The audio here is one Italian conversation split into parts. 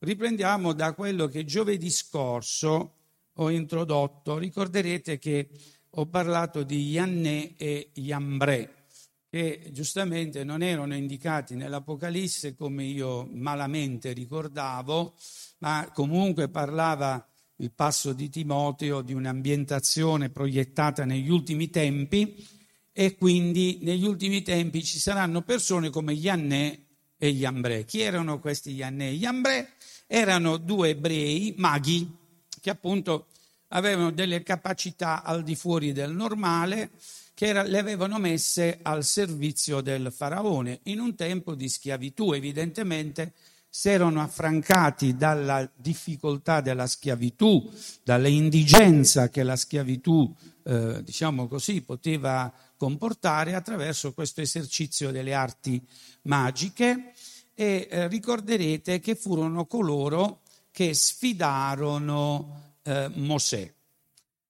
riprendiamo da quello che giovedì scorso ho introdotto. Ricorderete che ho parlato di Yanné e Yambre, che giustamente non erano indicati nell'Apocalisse come io malamente ricordavo, ma comunque parlava il passo di Timoteo di un'ambientazione proiettata negli ultimi tempi e quindi negli ultimi tempi ci saranno persone come Yanné e Yambre. Chi erano questi Yanné e Yambre? Erano due ebrei maghi che appunto avevano delle capacità al di fuori del normale che era, le avevano messe al servizio del faraone in un tempo di schiavitù. Evidentemente si erano affrancati dalla difficoltà della schiavitù, dall'indigenza che la schiavitù, eh, diciamo così, poteva comportare attraverso questo esercizio delle arti magiche e eh, ricorderete che furono coloro che sfidarono eh, Mosè.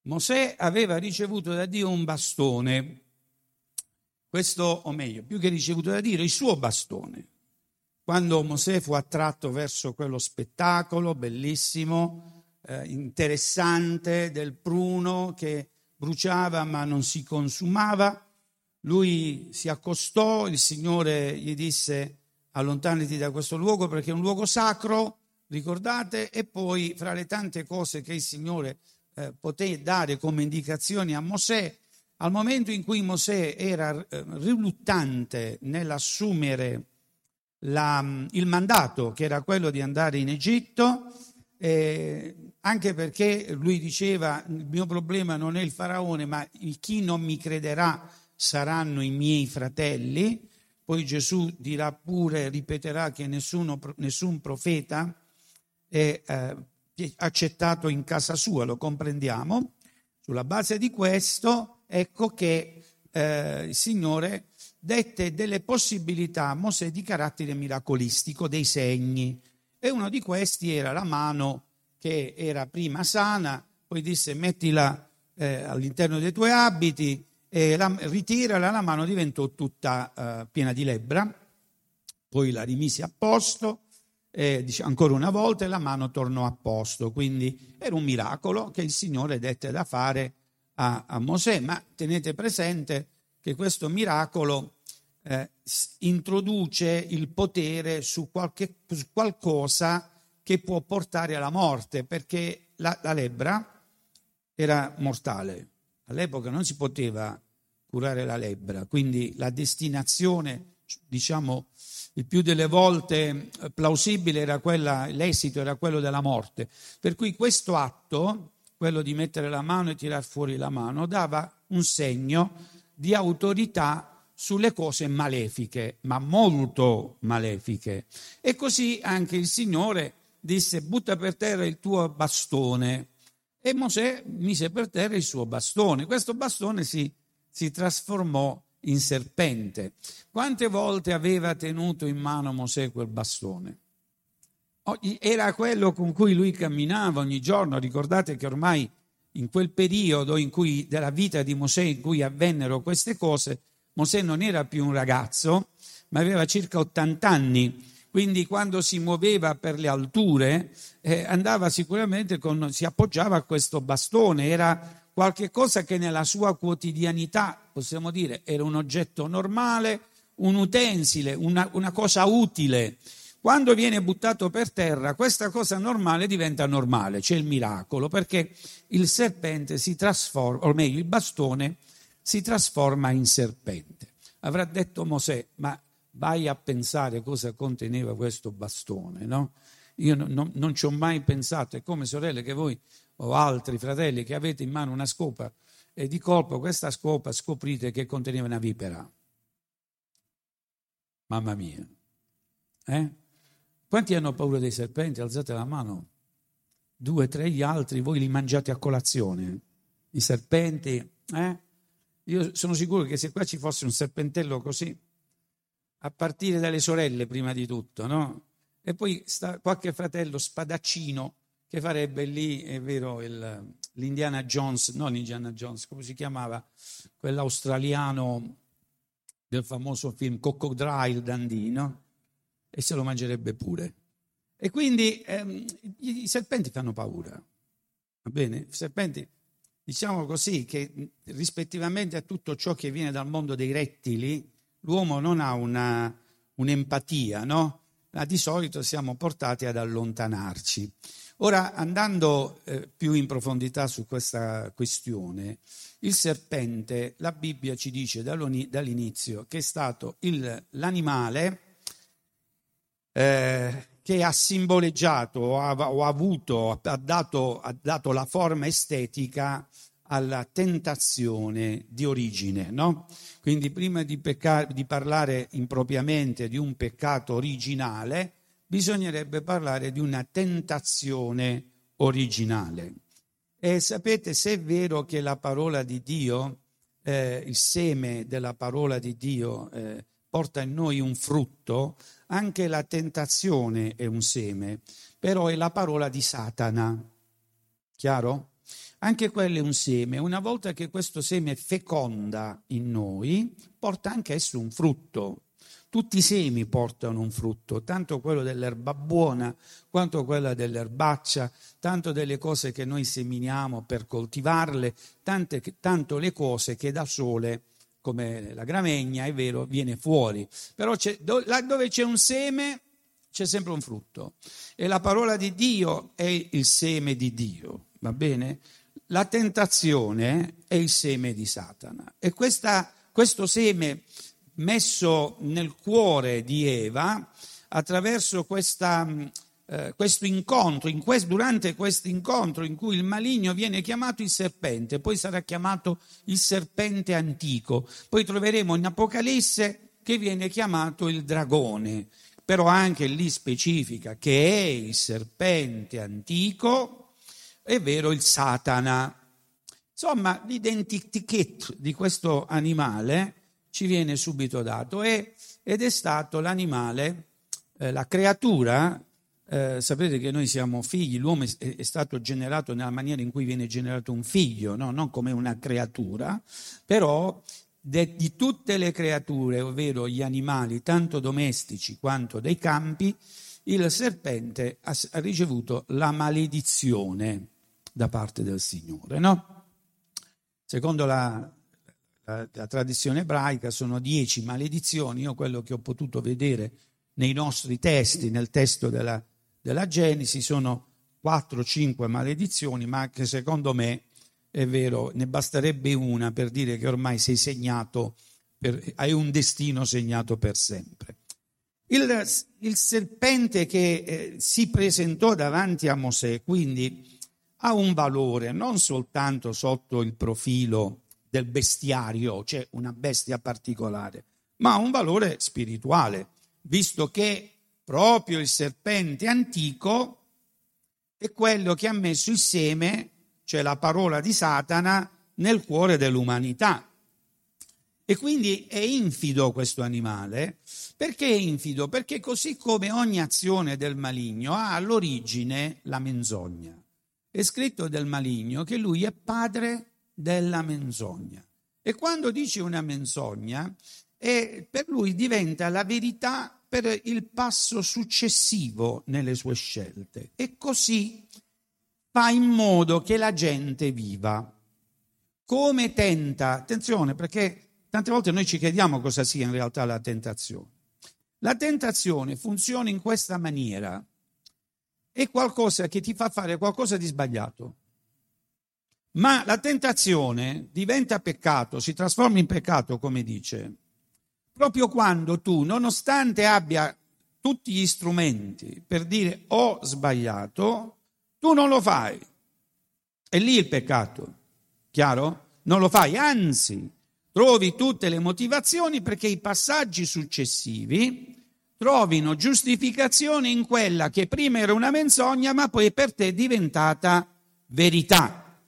Mosè aveva ricevuto da Dio un bastone, questo o meglio, più che ricevuto da Dio, il suo bastone. Quando Mosè fu attratto verso quello spettacolo bellissimo, eh, interessante del pruno che bruciava ma non si consumava, lui si accostò, il Signore gli disse allontanati da questo luogo perché è un luogo sacro, ricordate, e poi fra le tante cose che il Signore eh, poté dare come indicazioni a Mosè, al momento in cui Mosè era eh, riluttante nell'assumere la, il mandato, che era quello di andare in Egitto, eh, anche perché lui diceva il mio problema non è il faraone, ma chi non mi crederà saranno i miei fratelli. Poi Gesù dirà pure, ripeterà che nessuno, nessun profeta è eh, accettato in casa sua, lo comprendiamo. Sulla base di questo, ecco che eh, il Signore dette delle possibilità a Mosè di carattere miracolistico, dei segni. E uno di questi era la mano che era prima sana, poi disse mettila eh, all'interno dei tuoi abiti, e la, ritirala, la mano diventò tutta eh, piena di lebbra, poi la rimise a posto e dice, ancora una volta e la mano tornò a posto. Quindi era un miracolo che il Signore dette da fare a, a Mosè, ma tenete presente che questo miracolo eh, introduce il potere su, qualche, su, qualcosa che può portare alla morte, perché la, la lebbra era mortale. All'epoca non si poteva curare la lebbra, quindi la destinazione, diciamo, il più delle volte eh, plausibile era quella, l'esito era quello della morte. Per cui questo atto, quello di mettere la mano e tirar fuori la mano, dava un segno di autorità sulle cose malefiche, ma molto malefiche. E così anche il Signore disse butta per terra il tuo bastone. E Mosè mise per terra il suo bastone. Questo bastone si, si trasformò in serpente. Quante volte aveva tenuto in mano Mosè quel bastone? Era quello con cui lui camminava ogni giorno. Ricordate che ormai in quel periodo in cui, della vita di Mosè in cui avvennero queste cose, Mosè non era più un ragazzo, ma aveva circa 80 anni. Quindi quando si muoveva per le alture eh, andava sicuramente con, si appoggiava a questo bastone, era qualche cosa che nella sua quotidianità, possiamo dire, era un oggetto normale, un utensile, una, una cosa utile. Quando viene buttato per terra, questa cosa normale diventa normale, c'è il miracolo, perché il serpente si trasforma, o meglio il bastone si trasforma in serpente. Avrà detto Mosè, ma vai a pensare cosa conteneva questo bastone, no? Io non, non, non ci ho mai pensato, è come sorelle che voi o altri fratelli che avete in mano una scopa e di colpo questa scopa scoprite che conteneva una vipera. Mamma mia. Eh? Quanti hanno paura dei serpenti? Alzate la mano. Due, tre, gli altri, voi li mangiate a colazione. I serpenti, eh? Io sono sicuro che se qua ci fosse un serpentello così, a partire dalle sorelle prima di tutto, no? E poi sta qualche fratello spadaccino che farebbe lì, è vero, il, l'Indiana Jones, non Indiana Jones, come si chiamava, quell'australiano del famoso film Crocodile Dundee, no? E se lo mangerebbe pure. E quindi ehm, i, serpenti fanno paura, va bene? I serpenti, diciamo così, che rispettivamente a tutto ciò che viene dal mondo dei rettili, l'uomo non ha una, un'empatia, no? Ma di solito siamo portati ad allontanarci. Ora, andando eh, più in profondità su questa questione, il serpente, la Bibbia ci dice dall'inizio che è stato il, l'animale eh, che ha simboleggiato o ha, o ha avuto, ha dato, ha dato, la forma estetica alla tentazione di origine. No? Quindi prima di, pecca- di parlare impropriamente di un peccato originale, bisognerebbe parlare di una tentazione originale. E sapete, se è vero che la parola di Dio, eh, il seme della parola di Dio eh, porta in noi un frutto, anche la tentazione è un seme, però è la parola di Satana. Chiaro? Anche quello è un seme. Una volta che questo seme feconda in noi, porta anche esso un frutto. Tutti i semi portano un frutto, tanto quello dell'erba buona quanto quello dell'erbaccia, tanto delle cose che noi seminiamo per coltivarle, tante, tanto le cose che da sole, come la gramegna, è vero, viene fuori. Però do, là dove c'è un seme c'è sempre un frutto. E la parola di Dio è il seme di Dio, va bene? La tentazione è il seme di Satana. E questa, questo seme messo nel cuore di Eva attraverso questa, eh, questo incontro, in quest, durante questo incontro in cui il maligno viene chiamato il serpente, poi sarà chiamato il serpente antico, poi troveremo in Apocalisse che viene chiamato il dragone, però anche lì specifica che è il serpente antico, è vero il Satana. Insomma, l'identikit di questo animale ci viene subito dato ed è stato l'animale, eh, la creatura, eh, sapete che noi siamo figli, l'uomo è, è, stato generato nella maniera in cui viene generato un figlio, no? non come una creatura, però de, di tutte le creature, ovvero gli animali, tanto domestici quanto dei campi, il serpente ha, ha ricevuto la maledizione da parte del Signore. No? Secondo la, la, tradizione ebraica sono dieci maledizioni, io quello che ho potuto vedere nei nostri testi, nel testo della, della Genesi, sono quattro o cinque maledizioni, ma che secondo me è vero, ne basterebbe una per dire che ormai sei segnato, per, hai un destino segnato per sempre. Il, il serpente che eh, si presentò davanti a Mosè, quindi ha un valore non soltanto sotto il profilo del bestiario, cioè una bestia particolare, ma ha un valore spirituale, visto che proprio il serpente antico è quello che ha messo il seme, cioè la parola di Satana, nel cuore dell'umanità. E quindi è infido questo animale. Perché è infido? Perché così come ogni azione del maligno ha all'origine la menzogna. È scritto del maligno che lui è padre della menzogna. E quando dice una menzogna, è, per lui diventa la verità per il passo successivo nelle sue scelte. E così fa in modo che la gente viva. Come tenta, attenzione perché tante volte noi ci chiediamo cosa sia in realtà la tentazione. La tentazione funziona in questa maniera, è qualcosa che ti fa fare qualcosa di sbagliato ma la tentazione diventa peccato, si trasforma in peccato, come dice, proprio quando tu, nonostante abbia tutti gli strumenti per dire ho sbagliato, tu non lo fai. È lì il peccato, chiaro? Non lo fai, anzi, trovi tutte le motivazioni perché i passaggi successivi trovino giustificazione in quella che prima era una menzogna, ma poi per te è diventata verità.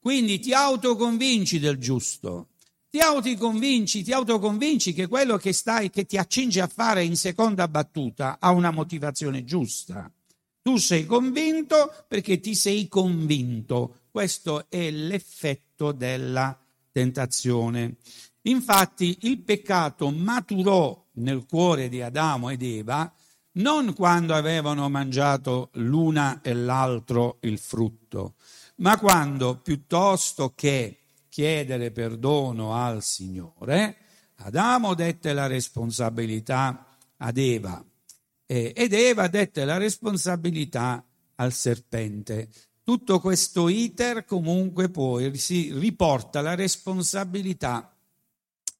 Quindi ti autoconvinci del giusto, ti autoconvinci, ti autoconvinci che quello che stai, che ti accingi a fare in seconda battuta ha una motivazione giusta. Tu sei convinto perché ti sei convinto. Questo è l'effetto della tentazione. Infatti il peccato maturò nel cuore di Adamo ed Eva non quando avevano mangiato l'una e l'altro il frutto, ma quando piuttosto che chiedere perdono al Signore, Adamo dette la responsabilità ad Eva ed Eva dette la responsabilità al serpente. Tutto questo iter comunque poi si riporta la responsabilità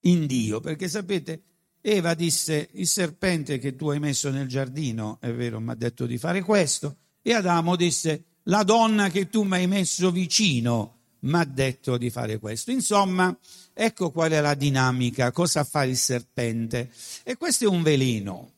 in Dio, perché sapete, Eva disse, il serpente che tu hai messo nel giardino, è vero, mi ha detto di fare questo, e Adamo disse, la donna che tu mi hai messo vicino mi ha detto di fare questo. Insomma, ecco qual è la dinamica, cosa fa il serpente. E questo è un veleno.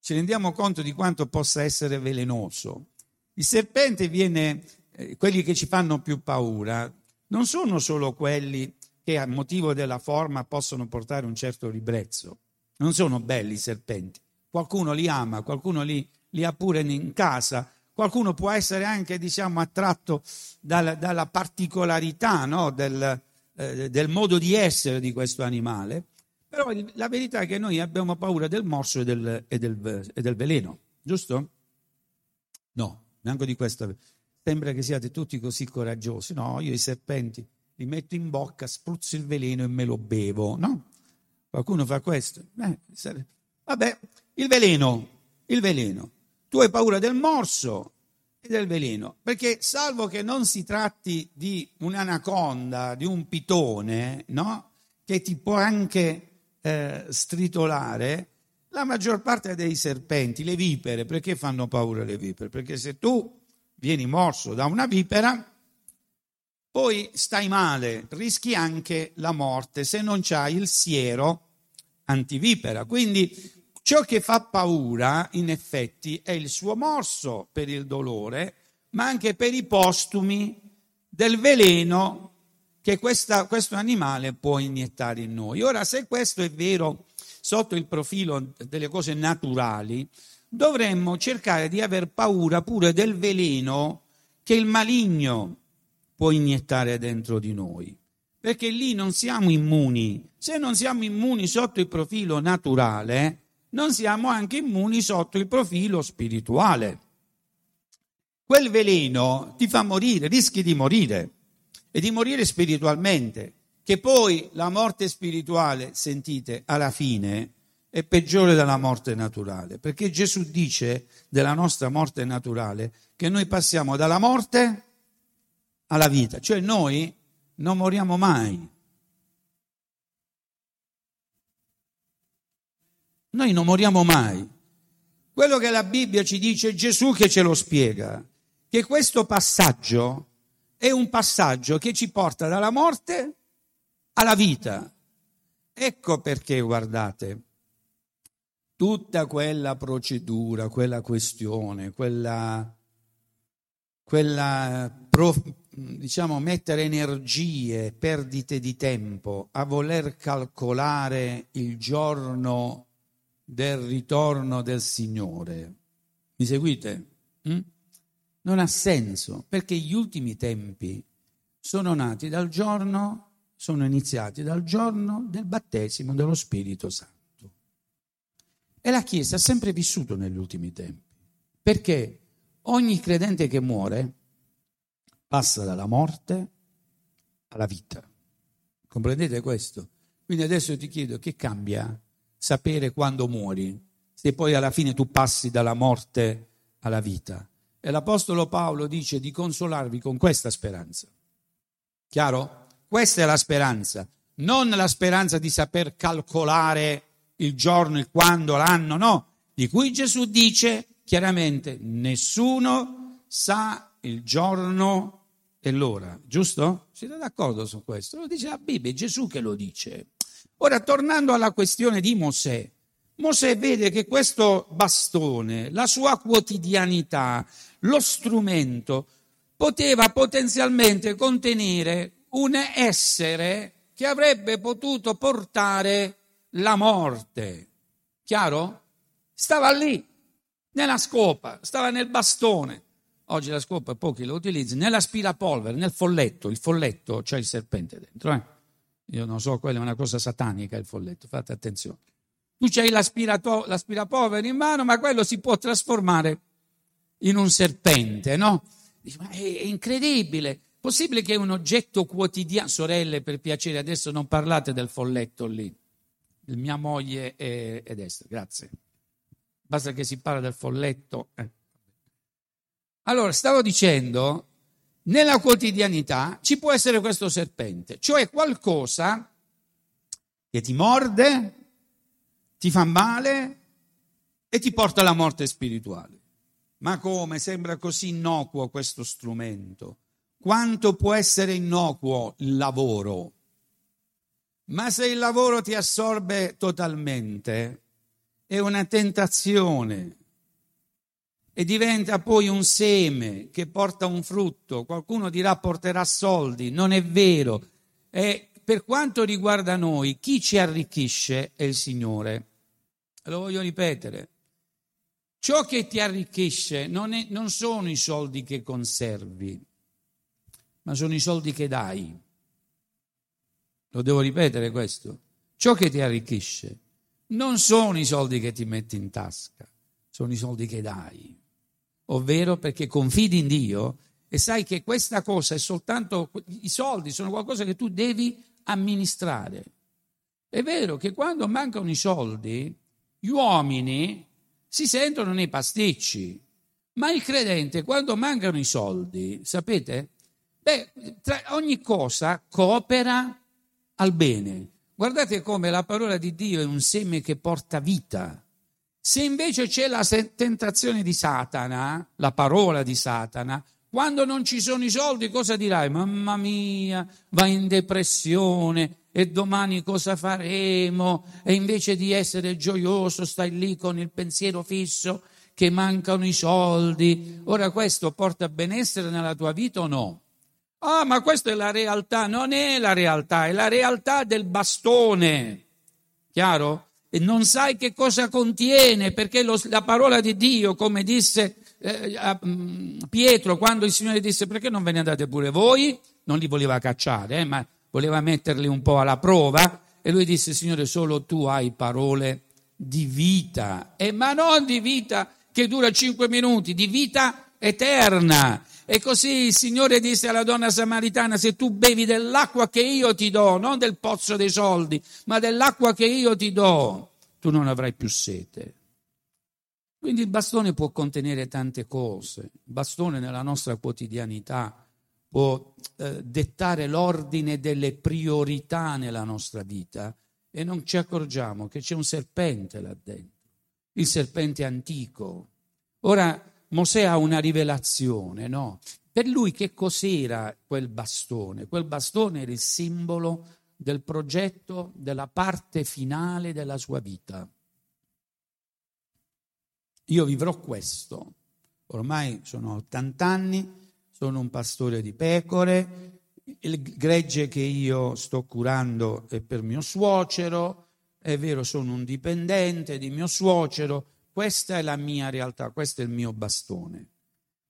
Ci rendiamo conto di quanto possa essere velenoso. Il serpente viene, eh, quelli che ci fanno più paura, non sono solo quelli che a motivo della forma possono portare un certo ribrezzo. Non sono belli i serpenti. Qualcuno li ama, qualcuno li, li ha pure in casa, qualcuno può essere anche diciamo, attratto dalla, dalla particolarità no? del, eh, del, modo di essere di questo animale, però la verità è che noi abbiamo paura del morso e del, e del, e del veleno, giusto? No, neanche di questo. Sembra che siate tutti così coraggiosi. No, io i serpenti li metto in bocca, spruzzo il veleno e me lo bevo. No? Qualcuno fa questo? Eh, vabbè, il veleno, il veleno. Tu hai paura del morso e del veleno, perché salvo che non si tratti di un'anaconda, di un pitone, no? Che ti può anche eh, stritolare, la maggior parte dei serpenti, le vipere, perché fanno paura le vipere? Perché se tu vieni morso da una vipera, poi stai male, rischi anche la morte se non c'hai il siero antivipera. Quindi ciò che fa paura, in effetti, è il suo morso per il dolore, ma anche per i postumi del veleno che questa, questo animale può iniettare in noi. Ora, se questo è vero sotto il profilo delle cose naturali, dovremmo cercare di aver paura pure del veleno che il maligno può iniettare dentro di noi, perché lì non siamo immuni. Se non siamo immuni sotto il profilo naturale, non siamo anche immuni sotto il profilo spirituale. Quel veleno ti fa morire, rischi di morire e di morire spiritualmente che poi la morte spirituale, sentite, alla fine è peggiore della morte naturale, perché Gesù dice della nostra morte naturale che noi passiamo dalla morte alla vita, cioè noi non moriamo mai. Noi non moriamo mai. Quello che la Bibbia ci dice Gesù che ce lo spiega, che questo passaggio è un passaggio che ci porta dalla morte alla vita. Ecco perché, guardate, tutta quella procedura, quella questione, quella, quella diciamo, mettere energie, perdite di tempo a voler calcolare il giorno del ritorno del Signore. Mi seguite? Mm? Non ha senso, perché gli ultimi tempi sono nati dal giorno sono iniziati dal giorno del battesimo dello Spirito Santo. E la Chiesa ha sempre vissuto negli ultimi tempi, perché ogni credente che muore passa dalla morte alla vita. Comprendete questo? Quindi adesso ti chiedo che cambia sapere quando muori, se poi alla fine tu passi dalla morte alla vita. E l'Apostolo Paolo dice di consolarvi con questa speranza. Chiaro? Questa è la speranza, non la speranza di saper calcolare il giorno, il quando, l'anno, no, di cui Gesù dice chiaramente nessuno sa il giorno e l'ora, giusto? Siete d'accordo su questo? Lo dice la Bibbia, è Gesù che lo dice. Ora, tornando alla questione di Mosè, Mosè vede che questo bastone, la sua quotidianità, lo strumento, poteva potenzialmente contenere un essere che avrebbe potuto portare la morte. Chiaro? Stava lì, nella scopa, stava nel bastone. Oggi la scopa pochi lo utilizzano, nell'aspirapolvere, nel folletto. Il folletto c'è il serpente dentro. Eh? Io non so, quella è una cosa satanica il folletto, fate attenzione. Tu hai l'aspirapolvere in mano, ma quello si può trasformare in un serpente, no? Ma è, è incredibile. Possibile che un oggetto quotidiano, sorelle, per piacere, adesso non parlate del folletto lì. Mia moglie è, è destra, grazie. Basta che si parla del folletto. Eh. Allora, stavo dicendo, nella quotidianità ci può essere questo serpente, cioè qualcosa che ti morde, ti fa male e ti porta alla morte spirituale. Ma come? Sembra così innocuo questo strumento. Quanto può essere innocuo il lavoro? Ma se il lavoro ti assorbe totalmente, è una tentazione e diventa poi un seme che porta un frutto. Qualcuno dirà porterà soldi, non è vero. E per quanto riguarda noi, chi ci arricchisce è il Signore. Lo voglio ripetere. Ciò che ti arricchisce non, è, non sono i soldi che conservi, ma sono i soldi che dai. Lo devo ripetere questo. Ciò che ti arricchisce non sono i soldi che ti metti in tasca, sono i soldi che dai. Ovvero perché confidi in Dio e sai che questa cosa è soltanto, i soldi sono qualcosa che tu devi amministrare. È vero che quando mancano i soldi, gli uomini si sentono nei pasticci, ma il credente quando mancano i soldi, sapete? Beh, ogni cosa coopera al bene. Guardate come la parola di Dio è un seme che porta vita. Se invece c'è la tentazione di Satana, la parola di Satana, quando non ci sono i soldi cosa dirai? Mamma mia, vai in depressione e domani cosa faremo? E invece di essere gioioso stai lì con il pensiero fisso che mancano i soldi. Ora questo porta benessere nella tua vita o no? Ah, ma questa è la realtà. Non è la realtà, è la realtà del bastone. Chiaro? E non sai che cosa contiene, perché lo, la parola di Dio, come disse eh, a, um, Pietro, quando il Signore disse perché non ve ne andate pure voi, non li voleva cacciare, eh, ma voleva metterli un po' alla prova, e lui disse, Signore, solo tu hai parole di vita, e, ma non di vita che dura cinque minuti, di vita eterna. E così il Signore disse alla donna samaritana, se tu bevi dell'acqua che io ti do, non del pozzo dei soldi, ma dell'acqua che io ti do, tu non avrai più sete. Quindi il bastone può contenere tante cose, il bastone nella nostra quotidianità può eh, dettare l'ordine delle priorità nella nostra vita e non ci accorgiamo che c'è un serpente là dentro, il serpente antico. Ora, Mosè ha una rivelazione, no? Per lui che cos'era quel bastone? Quel bastone era il simbolo del progetto della parte finale della sua vita. Io vivrò questo. Ormai sono 80 anni, sono un pastore di pecore, il gregge che io sto curando è per mio suocero, è vero, sono un dipendente di mio suocero, questa è la mia realtà, questo è il mio bastone.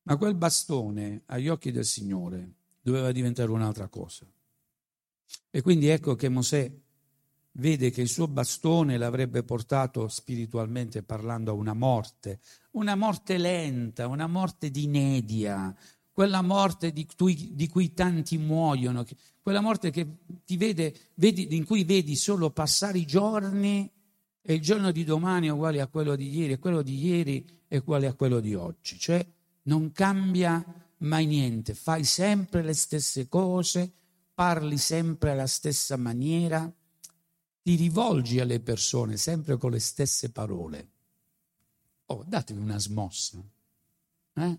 Ma quel bastone, agli occhi del Signore, doveva diventare un'altra cosa. E quindi ecco che Mosè vede che il suo bastone l'avrebbe portato spiritualmente parlando a una morte, una morte lenta, una morte di inedia, quella morte di cui, di cui tanti muoiono, quella morte vede, vedi, in cui vedi solo passare i giorni e il giorno di domani è uguale a quello di ieri e quello di ieri è uguale a quello di oggi. Cioè non cambia mai niente, fai sempre le stesse cose, parli sempre alla stessa maniera, ti rivolgi alle persone sempre con le stesse parole. Oh, datevi una smossa. Eh?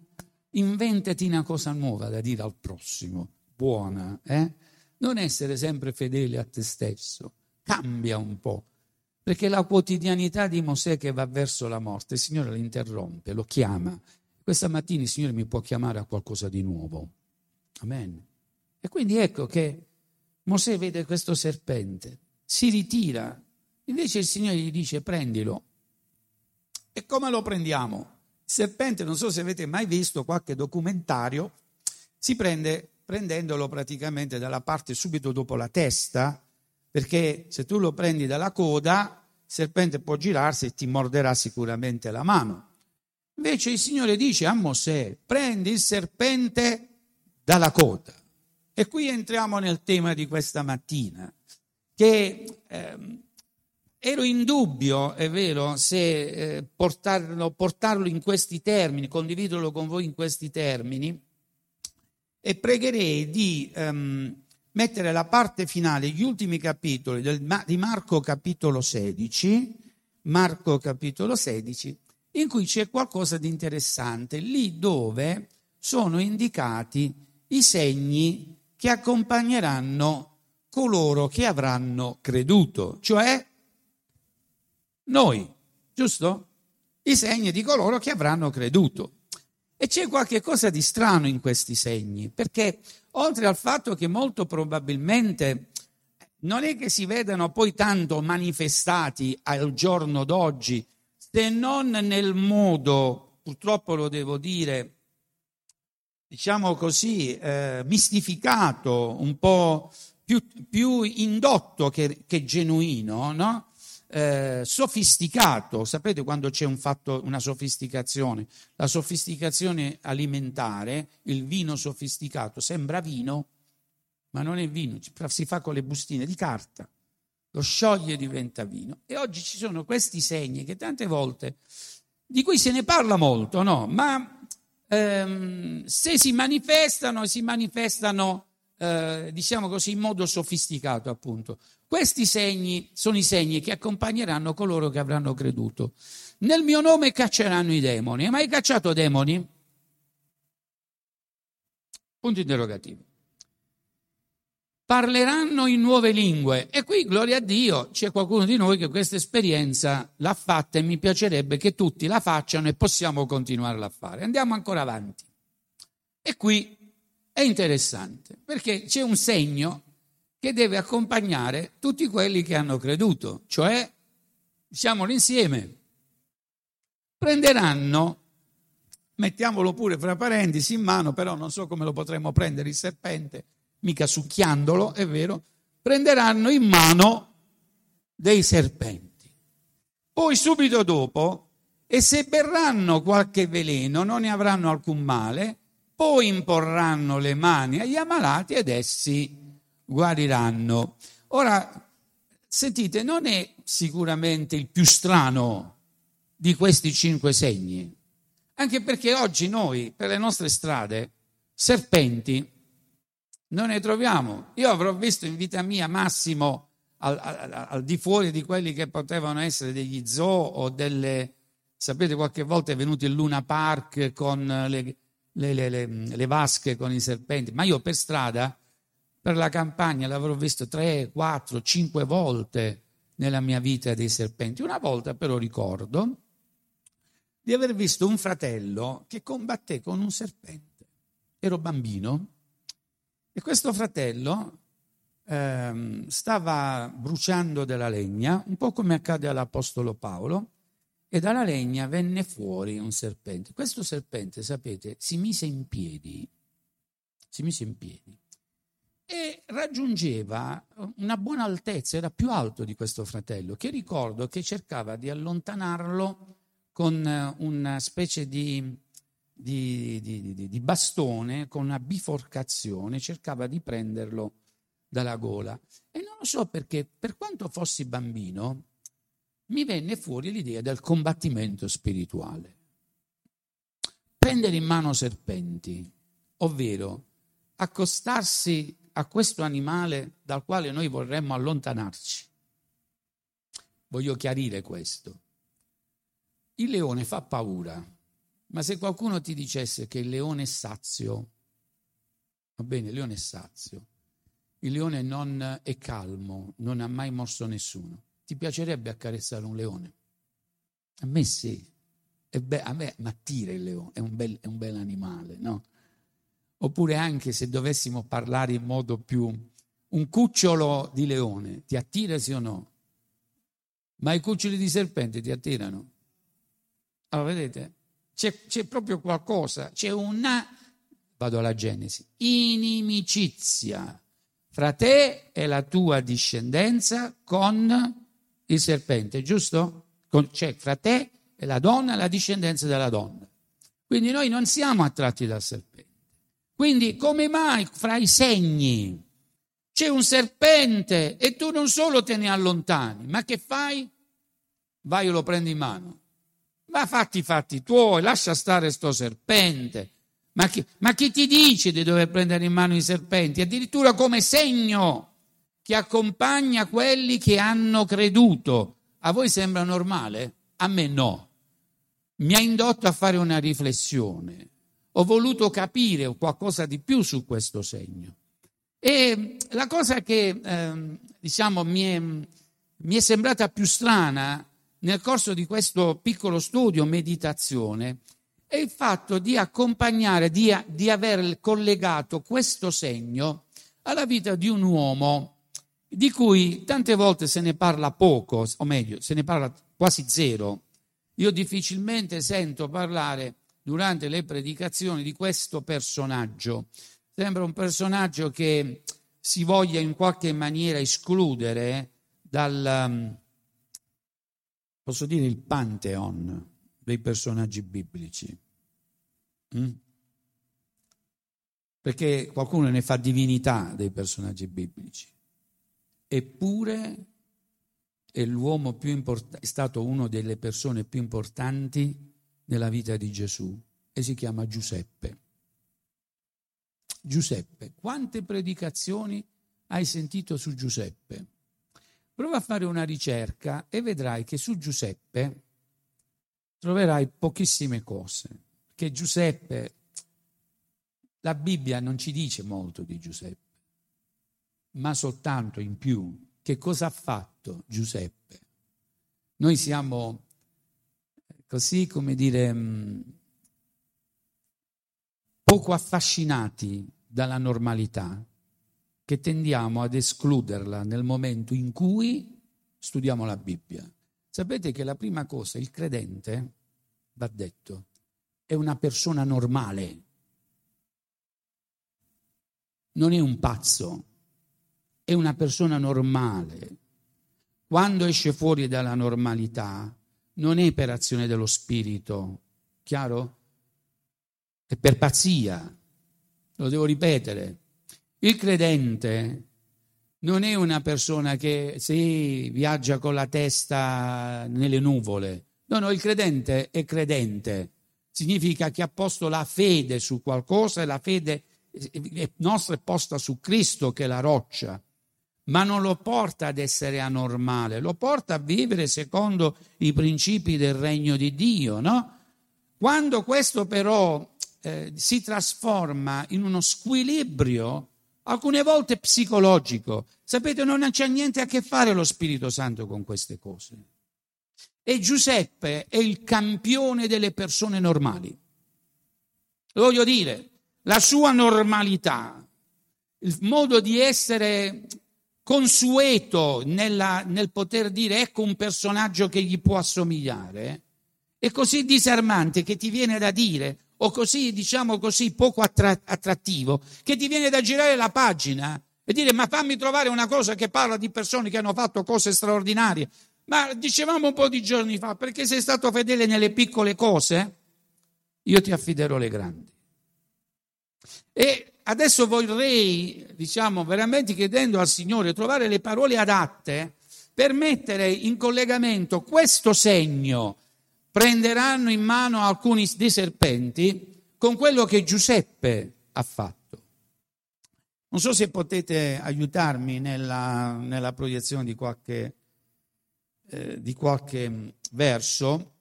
Inventati una cosa nuova da dire al prossimo, buona. Eh? Non essere sempre fedele a te stesso. Cambia un po' Perché la quotidianità di Mosè che va verso la morte, il Signore lo interrompe, lo chiama. Questa mattina il Signore mi può chiamare a qualcosa di nuovo. Amen. E quindi ecco che Mosè vede questo serpente, si ritira, invece il Signore gli dice prendilo. E come lo prendiamo? Il serpente, non so se avete mai visto qualche documentario, si prende prendendolo praticamente dalla parte subito dopo la testa perché se tu lo prendi dalla coda serpente può girarsi e ti morderà sicuramente la mano. Invece il Signore dice a Mosè, prendi il serpente dalla coda. E qui entriamo nel tema di questa mattina, che eh, ero in dubbio, è vero, se eh, portarlo, portarlo in questi termini, condividerlo con voi in questi termini, e pregherei di ehm, mettere la parte finale, gli ultimi capitoli del, di Marco capitolo 16, Marco capitolo 16, in cui c'è qualcosa di interessante, lì dove sono indicati i segni che accompagneranno coloro che avranno creduto, cioè noi, giusto? I segni di coloro che avranno creduto. E c'è qualche cosa di strano in questi segni, perché oltre al fatto che molto probabilmente non è che si vedano poi tanto manifestati al giorno d'oggi, se non nel modo, purtroppo lo devo dire, diciamo così, eh, mistificato, un po' più, più indotto che, che genuino, no? Eh, sofisticato. Sapete quando c'è un fatto, una sofisticazione? La sofisticazione alimentare, il vino sofisticato, sembra vino, ma non è vino, si fa con le bustine di carta, lo scioglie e diventa vino. E oggi ci sono questi segni che tante volte, di cui se ne parla molto, no? Ma ehm, se si manifestano, si manifestano eh, diciamo così, in modo sofisticato, appunto. Questi segni sono i segni che accompagneranno coloro che avranno creduto. Nel mio nome cacceranno i demoni. Hai mai cacciato demoni? Punto interrogativo. Parleranno in nuove lingue. E qui, gloria a Dio, c'è qualcuno di noi che questa esperienza l'ha fatta e mi piacerebbe che tutti la facciano e possiamo continuarla a fare. Andiamo ancora avanti. E qui è interessante perché c'è un segno che deve accompagnare tutti quelli che hanno creduto, cioè, diciamolo insieme, prenderanno, mettiamolo pure fra parentesi in mano, però non so come lo potremmo prendere il serpente, mica succhiandolo, è vero, prenderanno in mano dei serpenti. Poi subito dopo, e se berranno qualche veleno non ne avranno alcun male, poi imporranno le mani agli ammalati ed essi guariranno. Ora, sentite, non è sicuramente il più strano di questi cinque segni, anche perché oggi noi per le nostre strade serpenti non ne troviamo. Io avrò visto in vita mia massimo al, al, al, di fuori di quelli che potevano essere degli zoo o delle... Sapete, qualche volta è venuto il Luna Park con le, le, le, le, le vasche con i serpenti, ma io per strada, per la campagna, l'avrò visto tre, quattro, cinque volte nella mia vita dei serpenti. Una volta però ricordo di aver visto un fratello che combatté con un serpente. Ero bambino e questo fratello ehm, stava bruciando della legna, un po' come accade all'Apostolo Paolo, e dalla legna venne fuori un serpente. Questo serpente, sapete, si mise in piedi, si mise in piedi e raggiungeva una buona altezza, era più alto di questo fratello, che ricordo che cercava di allontanarlo con una specie di, di, di, di bastone, con una biforcazione, cercava di prenderlo dalla gola. E non lo so perché, per quanto fossi bambino, mi venne fuori l'idea del combattimento spirituale. Prendere in mano serpenti, ovvero accostarsi a questo animale dal quale noi vorremmo allontanarci. Voglio chiarire questo. Il leone fa paura, ma se qualcuno ti dicesse che il leone è sazio, va bene, il leone è sazio, il leone non è calmo, non ha mai morso nessuno ti piacerebbe accarezzare un leone? A me sì, be- a me mi attira il leone, è un bel, è un bel animale, no? Oppure anche se dovessimo parlare in modo più... Un cucciolo di leone ti attira sì o no? Ma i cuccioli di serpente ti attirano? Allora, vedete? C'è, c'è proprio qualcosa, c'è una, vado alla Genesi, inimicizia fra te e la tua discendenza con il serpente, giusto? C'è fra te e la donna la discendenza della donna. Quindi noi non siamo attratti dal serpente. Quindi come mai fra i segni c'è un serpente e tu non solo te ne allontani, ma che fai? Vai e lo prendi in mano. Ma fatti i fatti tuoi, lascia stare sto serpente. Ma chi, ma chi ti dice di dover prendere in mano i serpenti? Addirittura come segno che accompagna quelli che hanno creduto. A voi sembra normale? A me no. Mi ha indotto a fare una riflessione. Ho voluto capire qualcosa di più su questo segno. E la cosa che, eh, diciamo, mi è, mi è sembrata più strana nel corso di questo piccolo studio, meditazione, è il fatto di accompagnare, di, di aver collegato questo segno alla vita di un uomo di cui tante volte se ne parla poco, o meglio, se ne parla quasi zero. Io difficilmente sento parlare durante le predicazioni di questo personaggio. Sembra un personaggio che si voglia in qualche maniera escludere dal, posso dire, il pantheon dei personaggi biblici. Mm? Perché qualcuno ne fa divinità dei personaggi biblici. Eppure è importante, è stato una delle persone più importanti nella vita di Gesù e si chiama Giuseppe. Giuseppe, quante predicazioni hai sentito su Giuseppe? Prova a fare una ricerca e vedrai che su Giuseppe troverai pochissime cose, che Giuseppe, la Bibbia non ci dice molto di Giuseppe, ma soltanto in più che cosa ha fatto Giuseppe. Noi siamo così come dire mm, poco affascinati dalla normalità che tendiamo ad escluderla nel momento in cui studiamo la Bibbia. Sapete che la prima cosa, il credente, va detto, è una persona normale, non è un pazzo, è una persona normale. Quando esce fuori dalla normalità, non è per azione dello spirito, chiaro? È per pazzia, lo devo ripetere. Il credente non è una persona che si viaggia con la testa nelle nuvole. No, no, il credente è credente. Significa che ha posto la fede su qualcosa e la fede nostra è posta su Cristo che è la roccia ma non lo porta ad essere anormale, lo porta a vivere secondo i principi del regno di Dio, no? Quando questo però eh, si trasforma in uno squilibrio, alcune volte psicologico, sapete, non c'è niente a che fare lo Spirito Santo con queste cose. E Giuseppe è il campione delle persone normali. Voglio dire, la sua normalità, il modo di essere consueto nella, nel poter dire ecco un personaggio che gli può assomigliare, è così disarmante che ti viene da dire, o così, diciamo così, poco attra- attrattivo, che ti viene da girare la pagina e dire ma fammi trovare una cosa che parla di persone che hanno fatto cose straordinarie. Ma dicevamo un po' di giorni fa, perché sei stato fedele nelle piccole cose, io ti affiderò le grandi. E adesso vorrei, diciamo, veramente chiedendo al Signore trovare le parole adatte per mettere in collegamento questo segno. Prenderanno in mano alcuni dei serpenti con quello che Giuseppe ha fatto. Non so se potete aiutarmi nella, nella proiezione di qualche, eh, di qualche verso,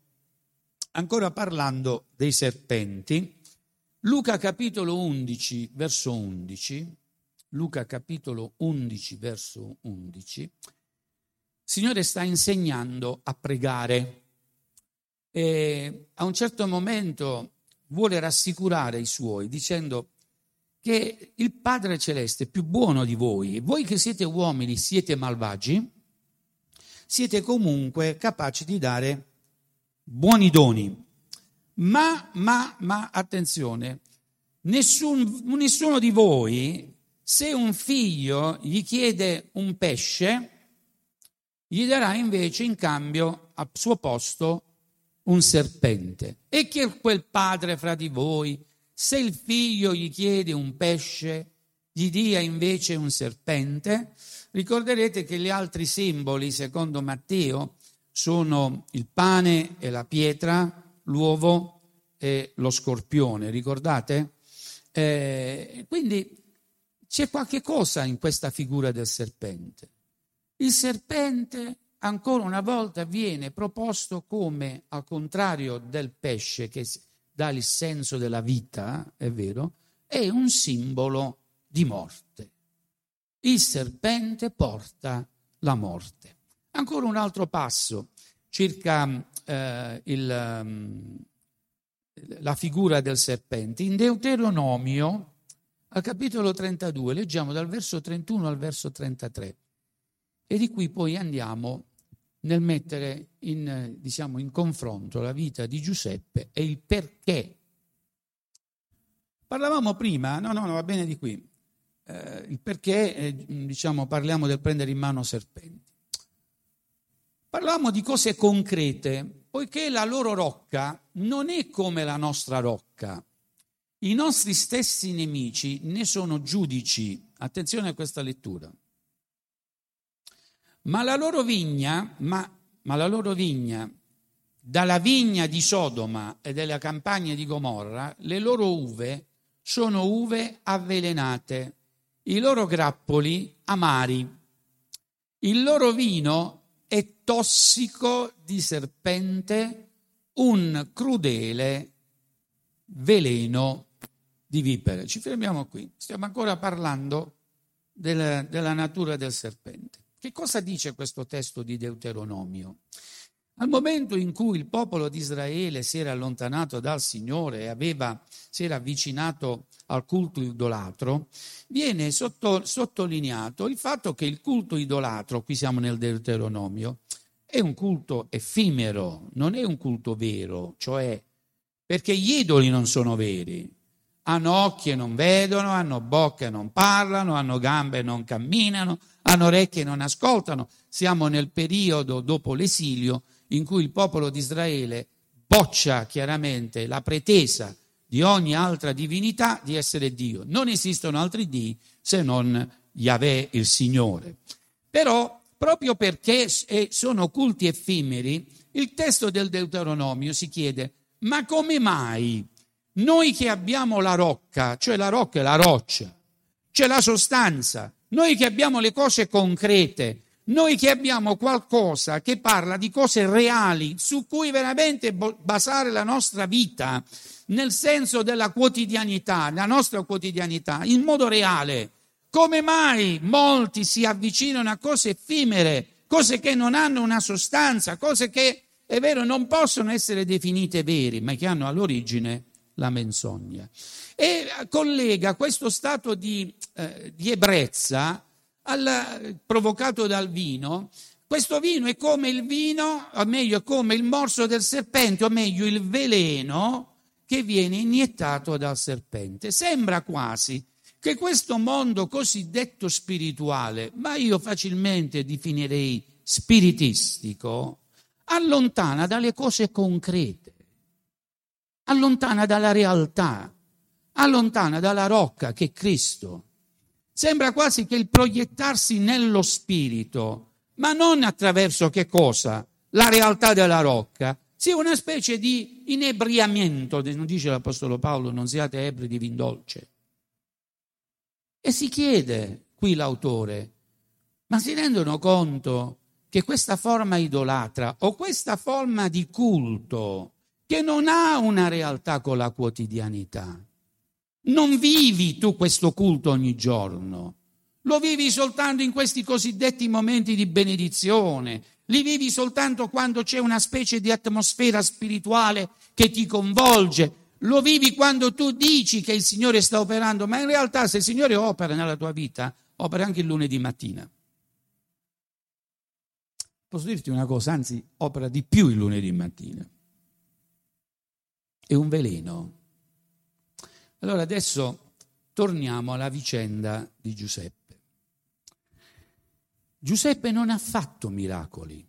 ancora parlando dei serpenti. Luca capitolo 11, verso 11, Luca capitolo 11, verso 11, il Signore sta insegnando a pregare e a un certo momento vuole rassicurare i suoi dicendo che il Padre Celeste è più buono di voi, voi che siete uomini, siete malvagi, siete comunque capaci di dare buoni doni ma, ma, ma, attenzione, nessun, nessuno di voi, se un figlio gli chiede un pesce, gli darà invece in cambio al suo posto un serpente. E che quel padre fra di voi, se il figlio gli chiede un pesce, gli dia invece un serpente? Ricorderete che gli altri simboli, secondo Matteo, sono il pane e la pietra, l'uovo e lo scorpione, ricordate? Eh, quindi c'è qualche cosa in questa figura del serpente. Il serpente ancora una volta viene proposto come, al contrario del pesce che dà il senso della vita, è vero, è un simbolo di morte. Il serpente porta la morte. Ancora un altro passo circa eh, il, um, la figura del serpente. In Deuteronomio, al capitolo 32, leggiamo dal verso 31 al verso 33 e di qui poi andiamo nel mettere in, diciamo, in confronto la vita di Giuseppe e il perché. Parlavamo prima, no, no, no, va bene di qui, eh, il perché, eh, diciamo, parliamo del prendere in mano serpenti. Parlavamo di cose concrete, poiché la loro rocca non è come la nostra rocca. I nostri stessi nemici ne sono giudici. Attenzione a questa lettura. Ma la loro vigna, ma, ma la loro vigna, dalla vigna di Sodoma e della campagna di Gomorra, le loro uve sono uve avvelenate, i loro grappoli amari, il loro vino è tossico di serpente, un crudele veleno di vipere. Ci fermiamo qui, stiamo ancora parlando del, della natura del serpente. Che cosa dice questo testo di Deuteronomio? Al momento in cui il popolo di Israele si era allontanato dal Signore e aveva, si era avvicinato al culto idolatro, viene sotto, sottolineato il fatto che il culto idolatro, qui siamo nel Deuteronomio, è un culto effimero, non è un culto vero, cioè perché gli idoli non sono veri, hanno occhi e non vedono, hanno bocca e non parlano, hanno gambe e non camminano, hanno orecchie e non ascoltano. Siamo nel periodo dopo l'esilio in cui il popolo di Israele boccia chiaramente la pretesa di ogni altra divinità di essere Dio. Non esistono altri Dii se non Yahweh il Signore. Però, proprio perché sono culti effimeri, il testo del Deuteronomio si chiede, ma come mai noi che abbiamo la rocca, cioè la rocca è la roccia, c'è la sostanza, noi che abbiamo le cose concrete, noi che abbiamo qualcosa che parla di cose reali su cui veramente basare la nostra vita, nel senso della quotidianità, la nostra quotidianità, in modo reale. Come mai molti si avvicinano a cose effimere, cose che non hanno una sostanza, cose che, è vero, non possono essere definite veri, ma che hanno all'origine la menzogna. E collega questo stato di, eh, di ebbrezza al, provocato dal vino. Questo vino è come il vino, o meglio, come il morso del serpente, o meglio, il veleno che viene iniettato dal serpente. Sembra quasi che questo mondo cosiddetto spirituale, ma io facilmente definirei spiritistico, allontana dalle cose concrete allontana dalla realtà, allontana dalla rocca che è Cristo. Sembra quasi che il proiettarsi nello spirito, ma non attraverso che cosa? La realtà della rocca, sia una specie di inebriamento, non dice l'Apostolo Paolo, non siate ebri di vin dolce. E si chiede qui l'autore, ma si rendono conto che questa forma idolatra o questa forma di culto che non ha una realtà con la quotidianità. Non vivi tu questo culto ogni giorno, lo vivi soltanto in questi cosiddetti momenti di benedizione, li vivi soltanto quando c'è una specie di atmosfera spirituale che ti coinvolge, lo vivi quando tu dici che il Signore sta operando, ma in realtà se il Signore opera nella tua vita, opera anche il lunedì mattina. Posso dirti una cosa, anzi opera di più il lunedì mattina. È un veleno. Allora adesso torniamo alla vicenda di Giuseppe. Giuseppe non ha fatto miracoli.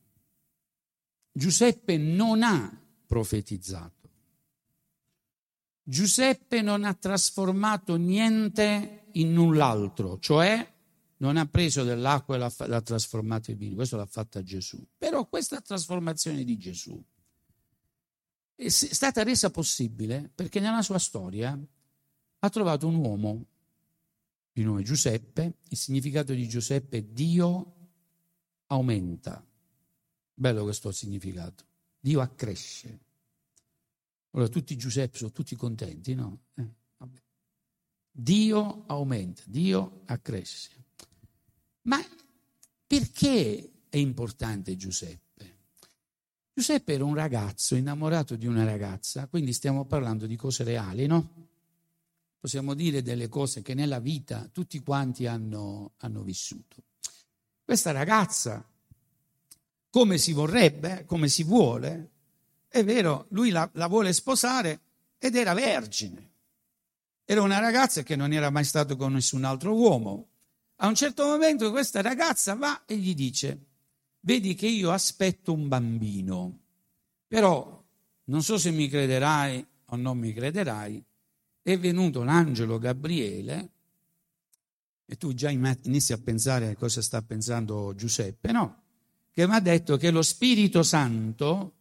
Giuseppe non ha profetizzato. Giuseppe non ha trasformato niente in null'altro, cioè non ha preso dell'acqua e l'ha, l'ha trasformata in vino, questo l'ha fatta Gesù. Però questa trasformazione di Gesù è stata resa possibile perché nella sua storia ha trovato un uomo di nome Giuseppe, il significato di Giuseppe è Dio aumenta. Bello questo significato. Dio accresce. Allora tutti Giuseppe sono tutti contenti, no? Eh, Dio aumenta, Dio accresce. Ma perché è importante Giuseppe? Giuseppe era un ragazzo innamorato di una ragazza, quindi stiamo parlando di cose reali, no? Possiamo dire delle cose che nella vita tutti quanti hanno, hanno vissuto. Questa ragazza, come si vorrebbe, come si vuole, è vero, lui la, la vuole sposare ed era vergine. Era una ragazza che non era mai stato con nessun altro uomo. A un certo momento questa ragazza va e gli dice, vedi che io aspetto un bambino, però non so se mi crederai o non mi crederai, è venuto l'angelo Gabriele, e tu già inizi a pensare a cosa sta pensando Giuseppe, no? Che mi ha detto che lo Spirito Santo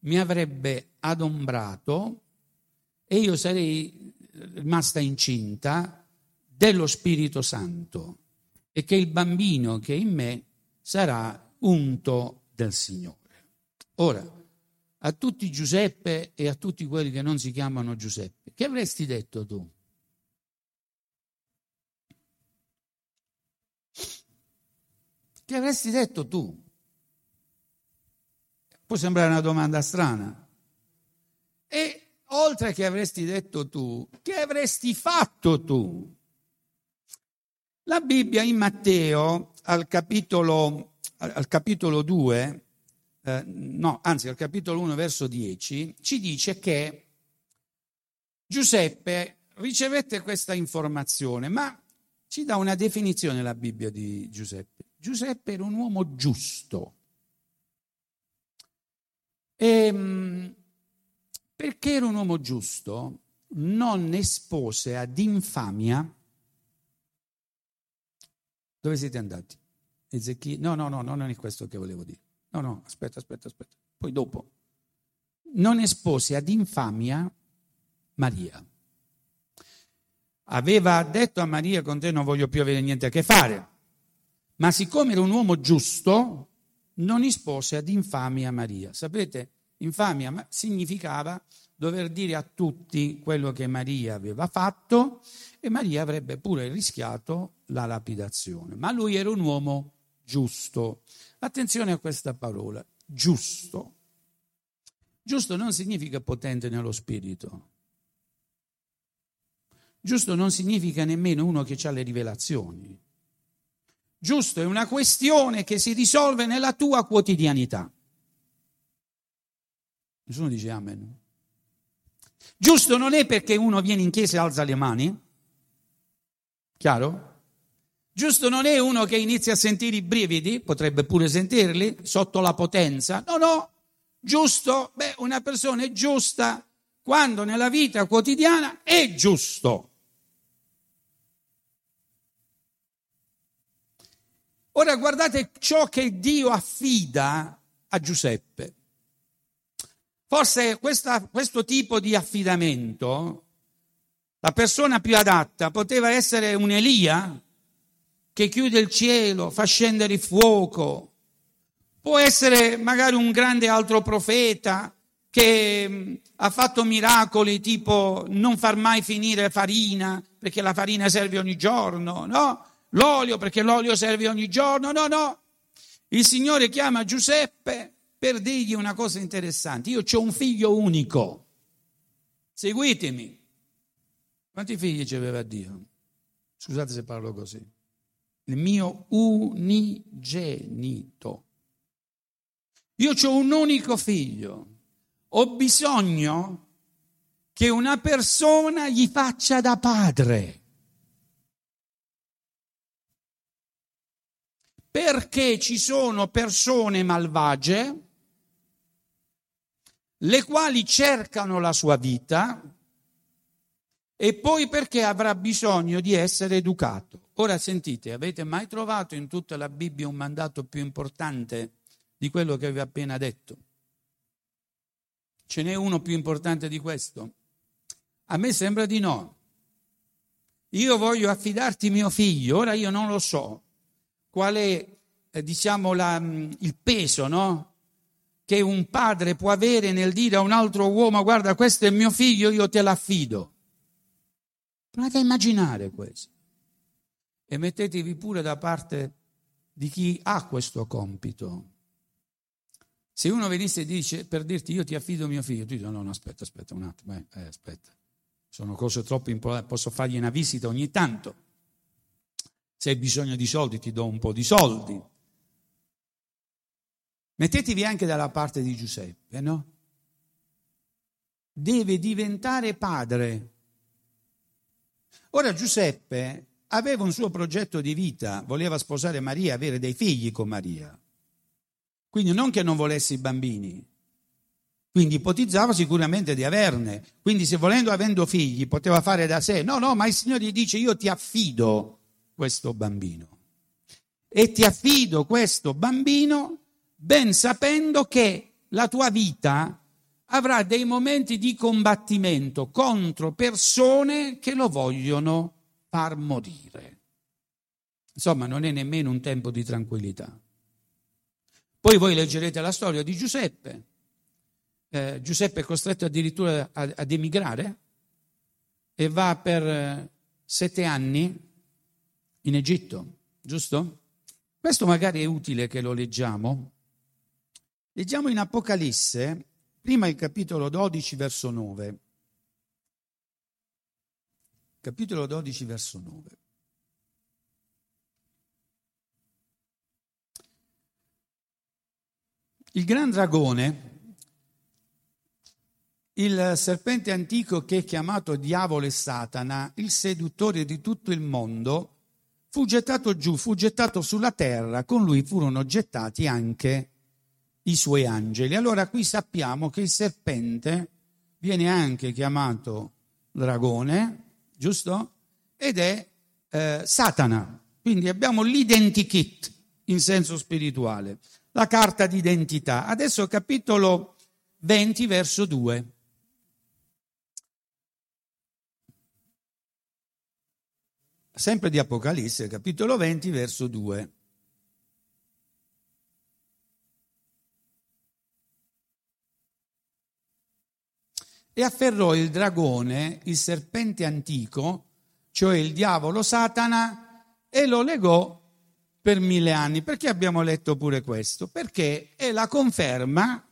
mi avrebbe adombrato e io sarei rimasta incinta dello Spirito Santo e che il bambino che è in me sarà unto del Signore. Ora, a tutti Giuseppe e a tutti quelli che non si chiamano Giuseppe, che avresti detto tu? Che avresti detto tu? Può sembrare una domanda strana. E oltre che avresti detto tu, che avresti fatto tu? La Bibbia in Matteo, al capitolo, al capitolo 2, eh, no, anzi al capitolo 1 verso 10, ci dice che Giuseppe ricevette questa informazione, ma ci dà una definizione la Bibbia di Giuseppe. Giuseppe era un uomo giusto. E, ehm, perché era un uomo giusto, non espose ad infamia. Dove siete andati? Ezechia? No, no, no, non è questo che volevo dire. No, no, aspetta, aspetta, aspetta. Poi dopo. Non espose ad infamia Maria. Aveva detto a Maria, con te non voglio più avere niente a che fare. Ma siccome era un uomo giusto, non espose ad infamia Maria. Sapete, infamia significava dover dire a tutti quello che Maria aveva fatto e Maria avrebbe pure rischiato la lapidazione. Ma lui era un uomo giusto. Attenzione a questa parola, giusto. Giusto non significa potente nello spirito. Giusto non significa nemmeno uno che ha le rivelazioni. Giusto è una questione che si risolve nella tua quotidianità. Nessuno dice amen. Giusto non è perché uno viene in chiesa e alza le mani. Chiaro? Giusto non è uno che inizia a sentire i brividi, potrebbe pure sentirli, sotto la potenza. No, no, giusto, beh, una persona è giusta quando nella vita quotidiana è giusto. Ora guardate ciò che Dio affida a Giuseppe. Forse questa, questo tipo di affidamento, la persona più adatta poteva essere un Elia, che chiude il cielo, fa scendere il fuoco. Può essere magari un grande altro profeta che mm, ha fatto miracoli tipo non far mai finire farina perché la farina serve ogni giorno, no? L'olio perché l'olio serve ogni giorno, no, no. Il Signore chiama Giuseppe per dirgli una cosa interessante. Io ho un figlio unico. Seguitemi. Quanti figli aveva Dio? Scusate se parlo così il mio unigenito. Io ho un unico figlio, ho bisogno che una persona gli faccia da padre. perché ci sono persone malvagie, le quali cercano la sua vita, e poi perché avrà bisogno di essere educato. Ora sentite, avete mai trovato in tutta la Bibbia un mandato più importante di quello che vi ho appena detto? Ce n'è uno più importante di questo? A me sembra di no. Io voglio affidarti mio figlio, ora io non lo so qual è, eh, diciamo, la, mm, il peso, no? Che un padre può avere nel dire a un altro uomo, guarda, questo è mio figlio, io te l'affido. Provate a immaginare questo. E mettetevi pure da parte di chi ha questo compito. Se uno venisse e dice per dirti io ti affido mio figlio, tu dici no, no, aspetta, aspetta un attimo, eh, eh, aspetta. Sono cose troppo importanti, posso fargli una visita ogni tanto. Se hai bisogno di soldi ti do un po' di soldi. Mettetevi anche dalla parte di Giuseppe, no? Deve diventare padre Ora Giuseppe aveva un suo progetto di vita, voleva sposare Maria, avere dei figli con Maria. Quindi non che non volesse i bambini, quindi ipotizzava sicuramente di averne. Quindi se volendo avendo figli poteva fare da sé. No, no, ma il Signore gli dice io ti affido questo bambino. E ti affido questo bambino ben sapendo che la tua vita avrà dei momenti di combattimento contro persone che lo vogliono far morire. Insomma, non è nemmeno un tempo di tranquillità. Poi voi leggerete la storia di Giuseppe. Eh, Giuseppe è costretto addirittura ad, ad emigrare e va per eh, sette anni in Egitto, giusto? Questo magari è utile che lo leggiamo. Leggiamo in Apocalisse Prima il capitolo 12, verso 9. Capitolo 12, verso 9. Il gran dragone, il serpente antico che è chiamato diavolo e Satana, il seduttore di tutto il mondo, fu gettato giù, fu gettato sulla terra, con lui furono gettati anche i suoi angeli. Allora qui sappiamo che il serpente viene anche chiamato dragone, giusto? Ed è eh, Satana. Quindi abbiamo l'identikit in senso spirituale, la carta d'identità. Adesso capitolo 20, verso 2. Sempre di Apocalisse, capitolo 20, verso 2. E afferrò il dragone, il serpente antico, cioè il diavolo Satana, e lo legò per mille anni. Perché abbiamo letto pure questo? Perché è la conferma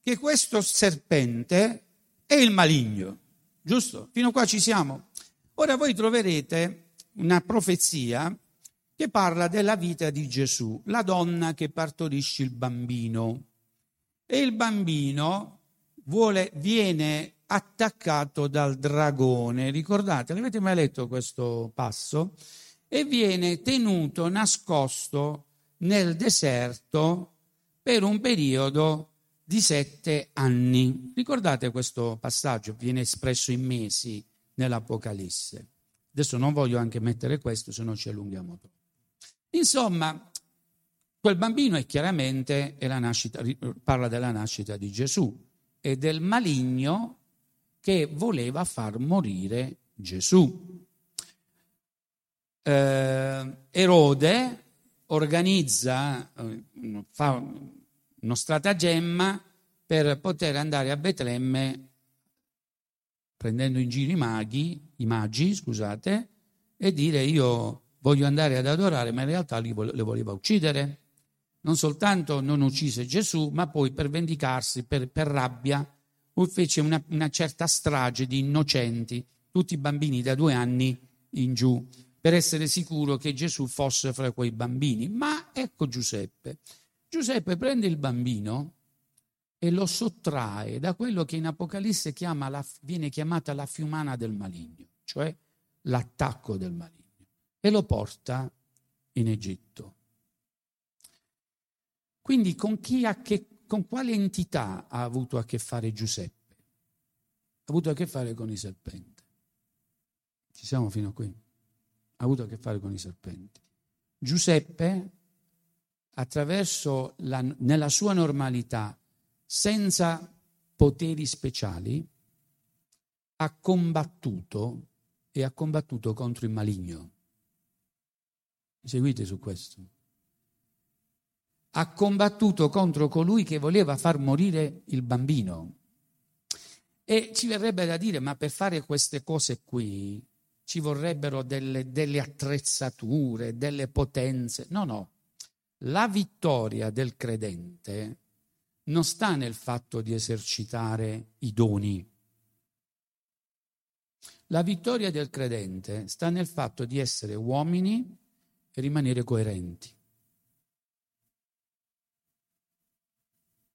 che questo serpente è il maligno, giusto? Fino a qua ci siamo. Ora voi troverete una profezia che parla della vita di Gesù, la donna che partorisce il bambino. E il bambino vuole, viene attaccato dal dragone. Ricordate, avete mai letto questo passo? E viene tenuto nascosto nel deserto per un periodo di sette anni. Ricordate questo passaggio? Viene espresso in mesi nell'Apocalisse. Adesso non voglio anche mettere questo, se no ci allunghiamo troppo. Insomma, quel bambino è chiaramente è nascita, parla della nascita di Gesù e del maligno che voleva far morire Gesù. Eh, Erode organizza, eh, fa uno stratagemma per poter andare a Betlemme prendendo in giro i maghi, i magi, scusate, e dire io voglio andare ad adorare, ma in realtà li voleva uccidere. Non soltanto non uccise Gesù, ma poi per vendicarsi, per, per rabbia, fece una, una certa strage di innocenti, tutti bambini da due anni in giù, per essere sicuro che Gesù fosse fra quei bambini. Ma ecco Giuseppe. Giuseppe prende il bambino e lo sottrae da quello che in Apocalisse chiama la, viene chiamata la fiumana del maligno, cioè l'attacco del maligno, e lo porta in Egitto. Quindi con, che, con quale entità ha avuto a che fare Giuseppe? Ha avuto a che fare con i serpenti. Ci siamo fino a qui. Ha avuto a che fare con i serpenti. Giuseppe, attraverso la, nella sua normalità, senza poteri speciali, ha combattuto e ha combattuto contro il maligno. Mi seguite su questo? Ha combattuto contro colui che voleva far morire il bambino. E ci verrebbe da dire, ma per fare queste cose qui ci vorrebbero delle, delle attrezzature, delle potenze. No, no. La vittoria del credente non sta nel fatto di esercitare i doni. La vittoria del credente sta nel fatto di essere uomini e rimanere coerenti.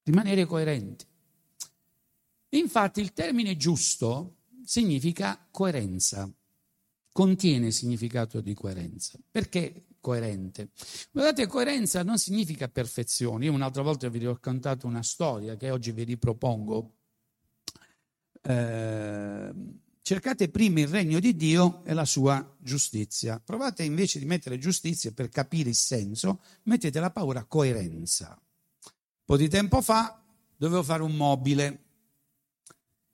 Rimanere coerenti. Infatti il termine giusto significa coerenza, contiene significato di coerenza. Perché coerente? Guardate, coerenza non significa perfezione. Io un'altra volta vi ho raccontato una storia che oggi vi ripropongo. Eh, cercate prima il regno di Dio e la sua giustizia. Provate invece di mettere giustizia per capire il senso, mettete la paura coerenza. Po' di tempo fa dovevo fare un mobile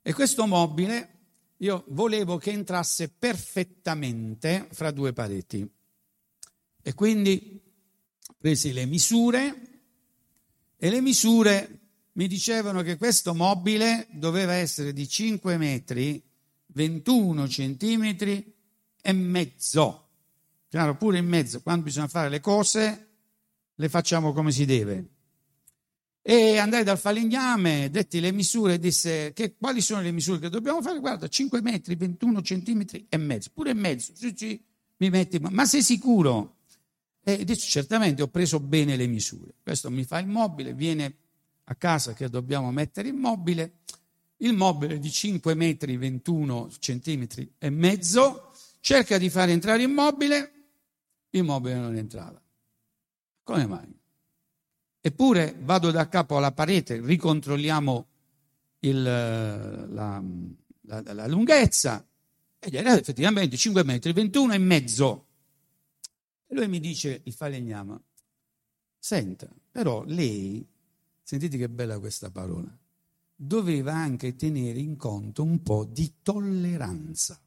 e questo mobile io volevo che entrasse perfettamente fra due pareti. E quindi presi le misure e le misure mi dicevano che questo mobile doveva essere di 5 metri 21 centimetri e mezzo. Chiaro, pure in mezzo, quando bisogna fare le cose, le facciamo come si deve. E andai dal falegname, detti le misure, disse che, quali sono le misure che dobbiamo fare? Guarda, 5 metri, 21 centimetri e mezzo, pure in mezzo. Sì, sì, mi metti, ma sei sicuro? E dice, certamente ho preso bene le misure. Questo mi fa il mobile, viene a casa che dobbiamo mettere il mobile il mobile di 5 metri 21 centimetri e mezzo, cerca di fare entrare il mobile, il mobile non entrava. Come mai? Eppure vado da capo alla parete, ricontrolliamo il, la, la, la, lunghezza ed era effettivamente 5 metri 21 e mezzo. E lui mi dice, il falegname, senta, però lei, sentite che bella questa parola, doveva anche tenere in conto un po' di tolleranza.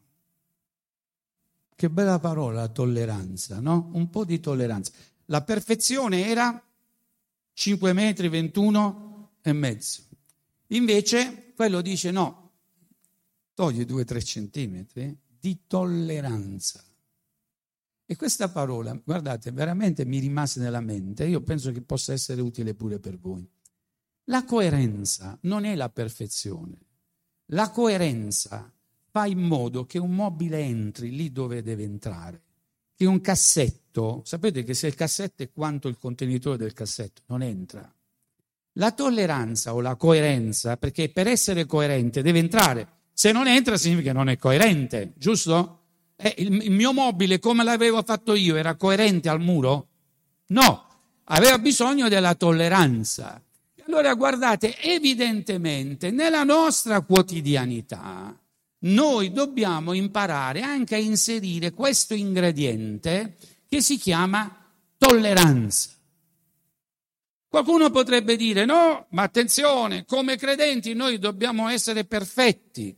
Che bella parola tolleranza, no? Un po' di tolleranza. La perfezione era 5 metri 21 e mezzo. Invece quello dice no, togli 2-3 centimetri di tolleranza. E questa parola, guardate, veramente mi rimase nella mente, io penso che possa essere utile pure per voi. La coerenza non è la perfezione. La coerenza fa in modo che un mobile entri lì dove deve entrare. Che un cassetto, sapete che se il cassetto è quanto il contenitore del cassetto, non entra. La tolleranza o la coerenza, perché per essere coerente deve entrare. Se non entra significa che non è coerente, giusto? Eh, il, il mio mobile, come l'avevo fatto io, era coerente al muro? No, aveva bisogno della tolleranza. Allora guardate, evidentemente nella nostra quotidianità noi dobbiamo imparare anche a inserire questo ingrediente che si chiama tolleranza. Qualcuno potrebbe dire no, ma attenzione, come credenti noi dobbiamo essere perfetti.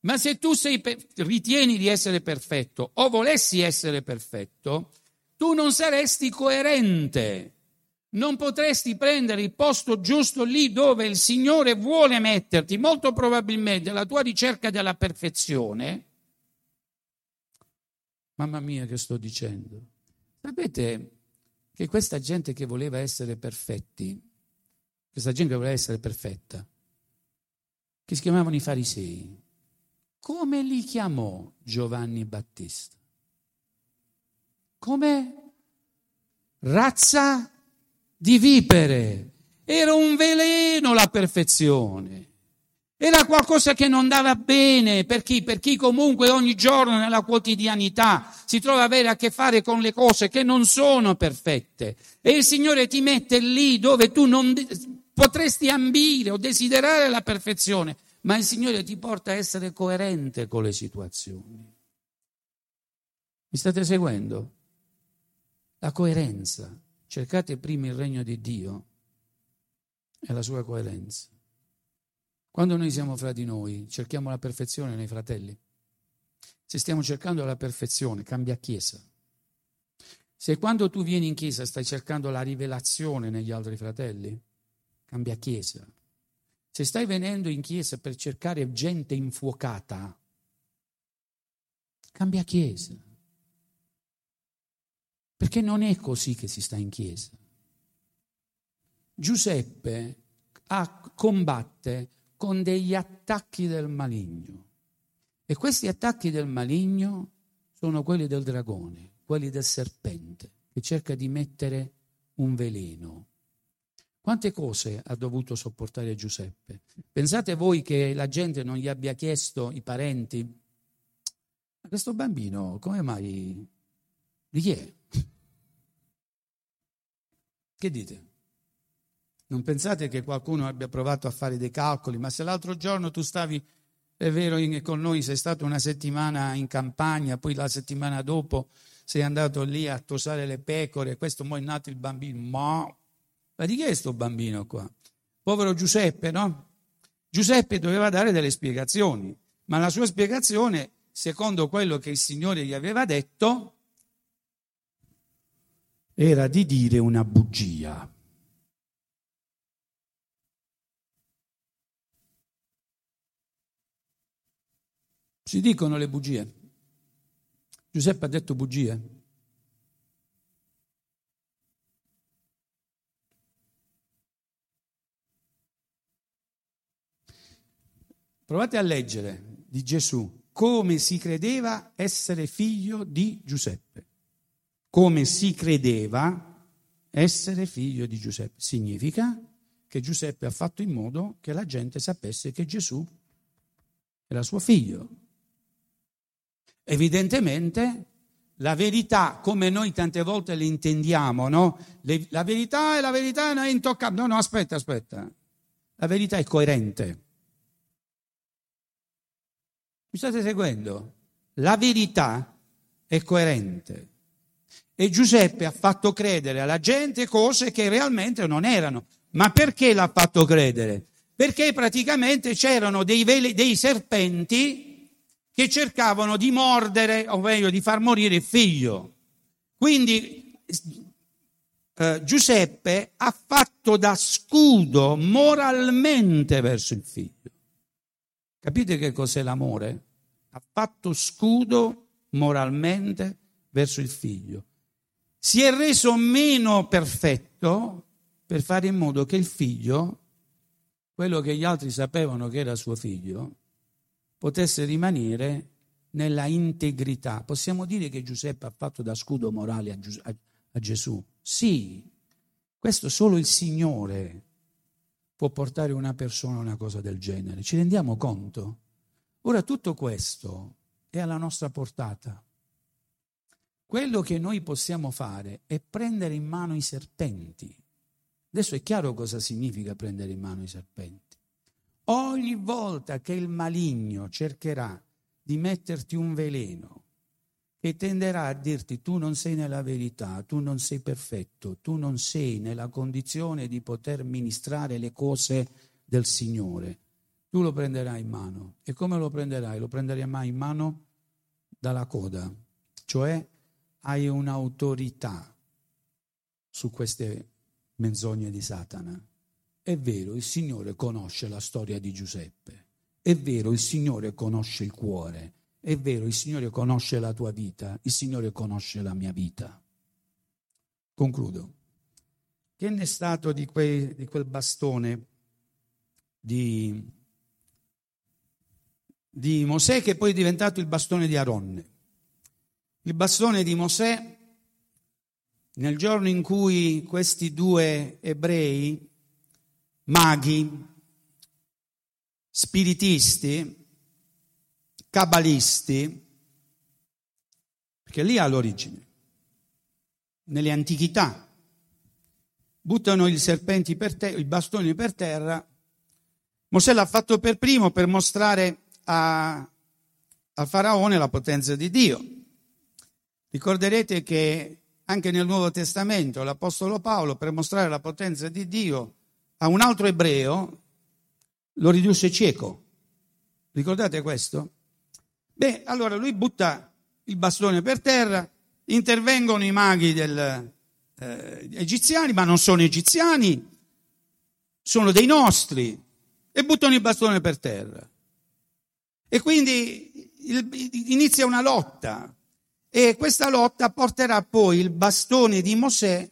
Ma se tu sei, ritieni di essere perfetto o volessi essere perfetto, tu non saresti coerente non potresti prendere il posto giusto lì dove il Signore vuole metterti, molto probabilmente la tua ricerca della perfezione. Mamma mia che sto dicendo. Sapete che questa gente che voleva essere perfetti, questa gente che voleva essere perfetta, che si chiamavano i farisei, come li chiamò Giovanni Battista? Come razza di vipere. Era un veleno la perfezione. Era qualcosa che non andava bene per chi? Per chi comunque ogni giorno nella quotidianità si trova a avere a che fare con le cose che non sono perfette. E il Signore ti mette lì dove tu non potresti ambire o desiderare la perfezione, ma il Signore ti porta a essere coerente con le situazioni. Mi state seguendo? La coerenza. Cercate prima il regno di Dio e la sua coerenza. Quando noi siamo fra di noi, cerchiamo la perfezione nei fratelli. Se stiamo cercando la perfezione, cambia chiesa. Se quando tu vieni in chiesa stai cercando la rivelazione negli altri fratelli, cambia chiesa. Se stai venendo in chiesa per cercare gente infuocata, cambia chiesa. Perché non è così che si sta in chiesa. Giuseppe combatte con degli attacchi del maligno. E questi attacchi del maligno sono quelli del dragone, quelli del serpente, che cerca di mettere un veleno. Quante cose ha dovuto sopportare Giuseppe? Pensate voi che la gente non gli abbia chiesto, i parenti, questo bambino come mai? Di chi è? Che dite? Non pensate che qualcuno abbia provato a fare dei calcoli, ma se l'altro giorno tu stavi, è vero, con noi sei stato una settimana in campagna, poi la settimana dopo sei andato lì a tosare le pecore, questo mo è nato il bambino, ma, ma di chi è questo bambino qua? Povero Giuseppe, no? Giuseppe doveva dare delle spiegazioni, ma la sua spiegazione, secondo quello che il Signore gli aveva detto, era di dire una bugia. Si dicono le bugie. Giuseppe ha detto bugie. Provate a leggere di Gesù come si credeva essere figlio di Giuseppe. Come si credeva essere figlio di Giuseppe. Significa che Giuseppe ha fatto in modo che la gente sapesse che Gesù era suo figlio. Evidentemente la verità, come noi tante volte le intendiamo, no? Le, la verità è la verità non è intoccabile. No, no, aspetta, aspetta. La verità è coerente. Mi state seguendo? La verità è coerente. E Giuseppe ha fatto credere alla gente cose che realmente non erano. Ma perché l'ha fatto credere? Perché praticamente c'erano dei, veli, dei serpenti che cercavano di mordere, o meglio di far morire il figlio. Quindi eh, Giuseppe ha fatto da scudo moralmente verso il figlio. Capite che cos'è l'amore? Ha fatto scudo moralmente verso il figlio. Si è reso meno perfetto per fare in modo che il figlio, quello che gli altri sapevano che era suo figlio, potesse rimanere nella integrità. Possiamo dire che Giuseppe ha fatto da scudo morale a, Gius- a, a Gesù? Sì, questo solo il Signore può portare una persona a una cosa del genere. Ci rendiamo conto? Ora tutto questo è alla nostra portata. Quello che noi possiamo fare è prendere in mano i serpenti. Adesso è chiaro cosa significa prendere in mano i serpenti. Ogni volta che il maligno cercherà di metterti un veleno che tenderà a dirti tu non sei nella verità, tu non sei perfetto, tu non sei nella condizione di poter ministrare le cose del Signore, tu lo prenderai in mano. E come lo prenderai? Lo prenderai in mano dalla coda, cioè hai un'autorità su queste menzogne di Satana. È vero, il Signore conosce la storia di Giuseppe. È vero, il Signore conosce il cuore. È vero, il Signore conosce la tua vita. Il Signore conosce la mia vita. Concludo. Che ne è stato di, quei, di quel bastone di, di Mosè che poi è diventato il bastone di Aronne? Il bastone di Mosè, nel giorno in cui questi due ebrei maghi spiritisti, cabalisti, perché lì ha l'origine, nelle antichità. Buttano i serpenti per terra, i bastoni per terra. Mosè l'ha fatto per primo per mostrare a, a Faraone la potenza di Dio. Ricorderete che anche nel Nuovo Testamento l'Apostolo Paolo, per mostrare la potenza di Dio a un altro ebreo, lo ridusse cieco. Ricordate questo? Beh, allora lui butta il bastone per terra, intervengono i maghi del, eh, egiziani, ma non sono egiziani, sono dei nostri, e buttano il bastone per terra. E quindi il, inizia una lotta e questa lotta porterà poi il bastone di Mosè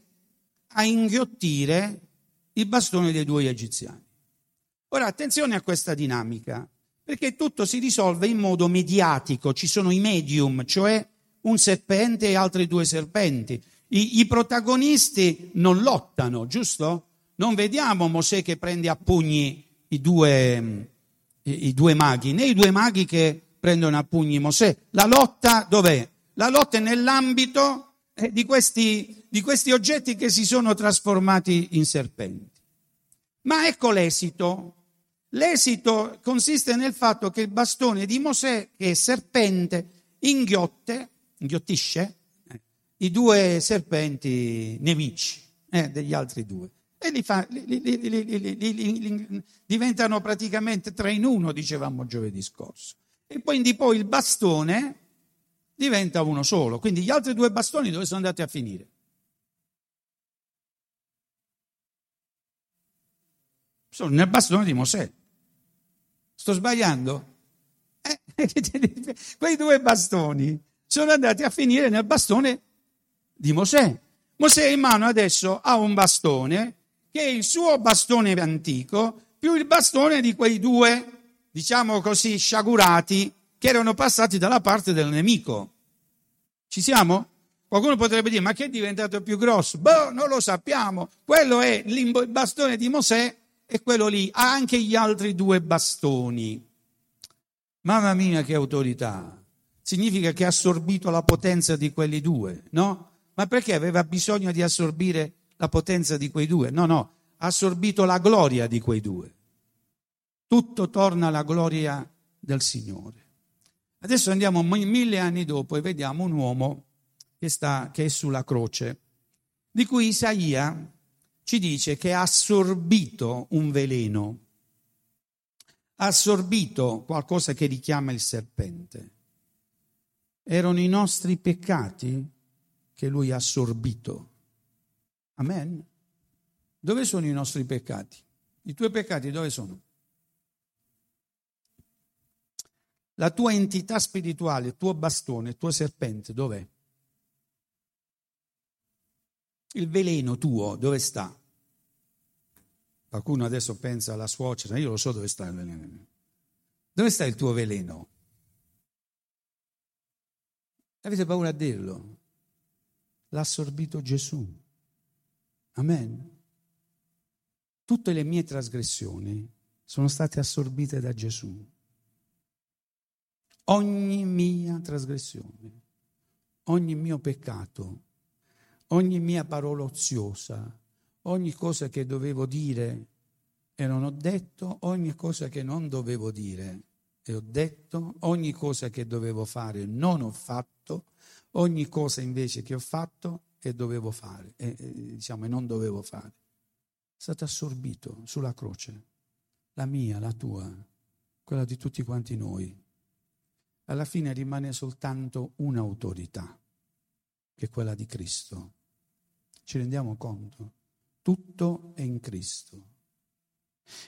a inghiottire il bastone dei due egiziani. Ora attenzione a questa dinamica, perché tutto si risolve in modo mediatico, ci sono i medium, cioè un serpente e altri due serpenti. I, I, protagonisti non lottano, giusto? Non vediamo Mosè che prende a pugni i due, i, i due maghi, né i due maghi che prendono a pugni Mosè. La lotta dov'è? La lotta è nell'ambito eh, di questi, di questi oggetti che si sono trasformati in serpenti. Ma ecco l'esito. L'esito consiste nel fatto che il bastone di Mosè, che è serpente, inghiotte, inghiottisce eh, i due serpenti nemici eh, degli altri due. E li fa, li, li, diventano praticamente tre in uno, dicevamo giovedì scorso. E quindi poi il bastone diventa uno solo. Quindi gli altri due bastoni dove sono andati a finire? Sono nel bastone di Mosè. Sto sbagliando? Eh, quei due bastoni sono andati a finire nel bastone di Mosè. Mosè in mano adesso ha un bastone che è il suo bastone antico più il bastone di quei due, diciamo così, sciagurati che erano passati dalla parte del nemico. Ci siamo? Qualcuno potrebbe dire, ma che è diventato più grosso? Boh, non lo sappiamo. Quello è il bastone di Mosè e quello lì ha anche gli altri due bastoni. Mamma mia, che autorità! Significa che ha assorbito la potenza di quelli due, no? Ma perché aveva bisogno di assorbire la potenza di quei due? No, no, ha assorbito la gloria di quei due. Tutto torna alla gloria del Signore. Adesso andiamo mille anni dopo e vediamo un uomo che, sta, che è sulla croce, di cui Isaia ci dice che ha assorbito un veleno, ha assorbito qualcosa che richiama il serpente. Erano i nostri peccati che lui ha assorbito. Amen. Dove sono i nostri peccati? I tuoi peccati dove sono? La tua entità spirituale, il tuo bastone, il tuo serpente, dov'è? Il veleno tuo, dove sta? Qualcuno adesso pensa alla suocera, io lo so dove sta il veleno. Dove sta il tuo veleno? Avete paura a dirlo? L'ha assorbito Gesù. Amen. Tutte le mie trasgressioni sono state assorbite da Gesù ogni mia trasgressione, ogni mio peccato, ogni mia parola oziosa, ogni cosa che dovevo dire e non ho detto, ogni cosa che non dovevo dire e ho detto, ogni cosa che dovevo fare non ho fatto, ogni cosa invece che ho fatto e dovevo fare, e, e, diciamo, e non dovevo fare. È stato assorbito sulla croce, la mia, la tua, quella di tutti quanti noi alla fine rimane soltanto un'autorità, che è quella di Cristo. Ci rendiamo conto? Tutto è in Cristo.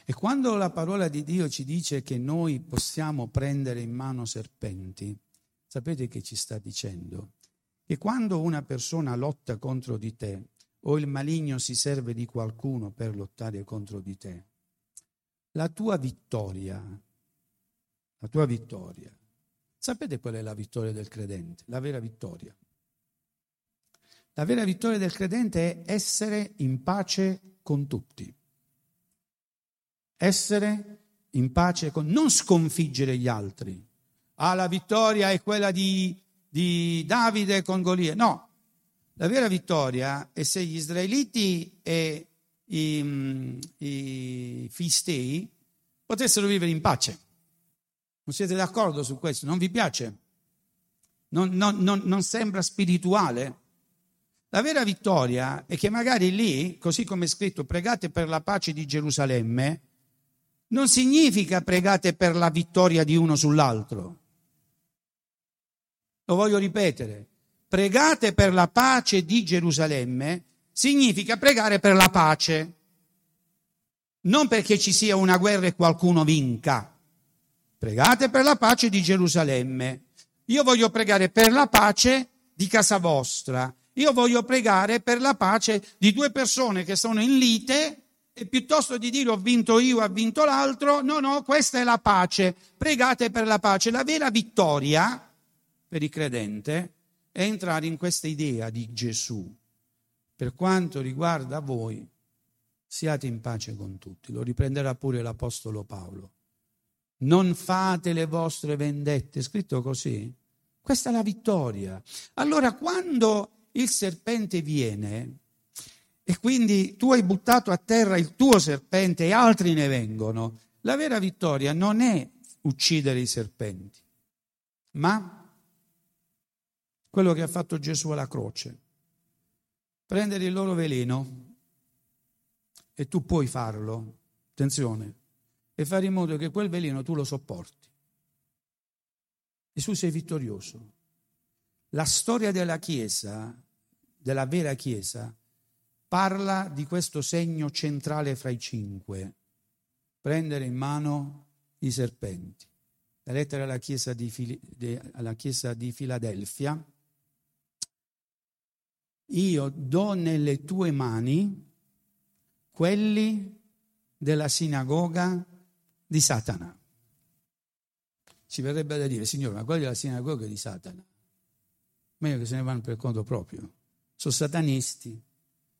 E quando la parola di Dio ci dice che noi possiamo prendere in mano serpenti, sapete che ci sta dicendo? Che quando una persona lotta contro di te o il maligno si serve di qualcuno per lottare contro di te, la tua vittoria, la tua vittoria Sapete qual è la vittoria del credente? La vera vittoria. La vera vittoria del credente è essere in pace con tutti. Essere in pace con non sconfiggere gli altri. Ah, la vittoria è quella di, di Davide con Golia. No, la vera vittoria è se gli israeliti e i, i filistei potessero vivere in pace. Non siete d'accordo su questo? Non vi piace? Non, non, non, non sembra spirituale? La vera vittoria è che magari lì, così come è scritto, pregate per la pace di Gerusalemme, non significa pregate per la vittoria di uno sull'altro. Lo voglio ripetere. Pregate per la pace di Gerusalemme significa pregare per la pace. Non perché ci sia una guerra e qualcuno vinca. Pregate per la pace di Gerusalemme. Io voglio pregare per la pace di casa vostra io voglio pregare per la pace di due persone che sono in lite e piuttosto di dire ho vinto io, ha vinto l'altro, no, no, questa è la pace. Pregate per la pace. La vera vittoria per il credente è entrare in questa idea di Gesù. Per quanto riguarda voi, siate in pace con tutti. Lo riprenderà pure l'Apostolo Paolo. Non fate le vostre vendette, scritto così. Questa è la vittoria. Allora, quando il serpente viene e quindi tu hai buttato a terra il tuo serpente e altri ne vengono. La vera vittoria non è uccidere i serpenti, ma quello che ha fatto Gesù alla croce. Prendere il loro veleno e tu puoi farlo, attenzione, e fare in modo che quel veleno tu lo sopporti. Gesù sei vittorioso. La storia della Chiesa, della vera Chiesa, parla di questo segno centrale fra i cinque, prendere in mano i serpenti. La lettera alla Chiesa di, Fili, alla chiesa di Filadelfia, io do nelle tue mani quelli della sinagoga di Satana. Ci verrebbe da dire, Signore, ma quelli della sinagoga di Satana meglio che se ne vanno per conto proprio. Sono satanisti.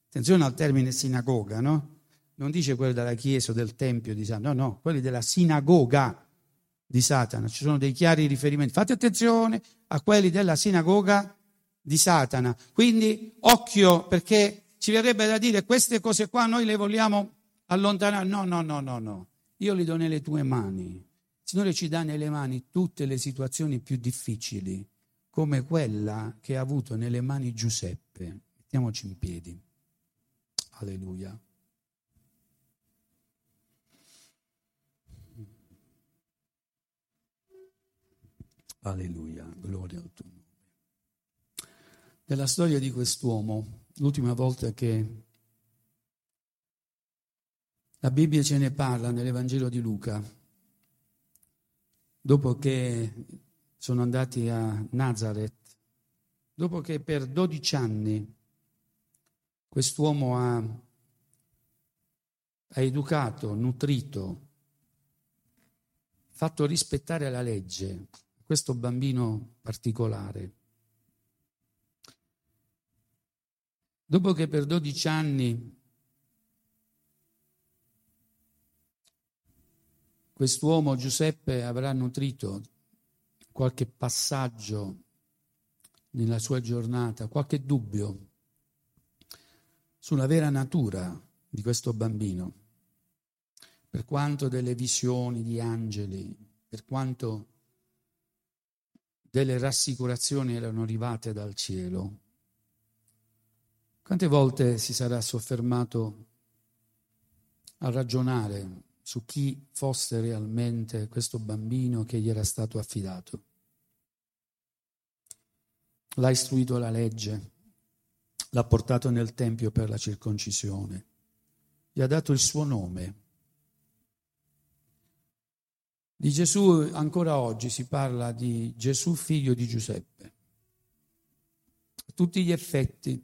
Attenzione al termine sinagoga, no? Non dice quello della chiesa o del tempio di Satana, no, no, quelli della sinagoga di Satana. Ci sono dei chiari riferimenti. Fate attenzione a quelli della sinagoga di Satana. Quindi occhio perché ci verrebbe da dire queste cose qua noi le vogliamo allontanare. No, no, no, no, no. Io li do nelle tue mani. Signore ci dà nelle mani tutte le situazioni più difficili come quella che ha avuto nelle mani Giuseppe. Mettiamoci in piedi. Alleluia. Alleluia, gloria al tuo nome. Nella storia di quest'uomo, l'ultima volta che la Bibbia ce ne parla nell'Evangelo di Luca, dopo che sono andati a Nazareth, dopo che per 12 anni quest'uomo ha, ha educato, nutrito, fatto rispettare la legge, questo bambino particolare. Dopo che per 12 anni quest'uomo Giuseppe avrà nutrito qualche passaggio nella sua giornata, qualche dubbio sulla vera natura di questo bambino, per quanto delle visioni di angeli, per quanto delle rassicurazioni erano arrivate dal cielo. Quante volte si sarà soffermato a ragionare su chi fosse realmente questo bambino che gli era stato affidato. L'ha istruito la legge, l'ha portato nel Tempio per la circoncisione, gli ha dato il suo nome. Di Gesù ancora oggi si parla di Gesù figlio di Giuseppe. A tutti gli effetti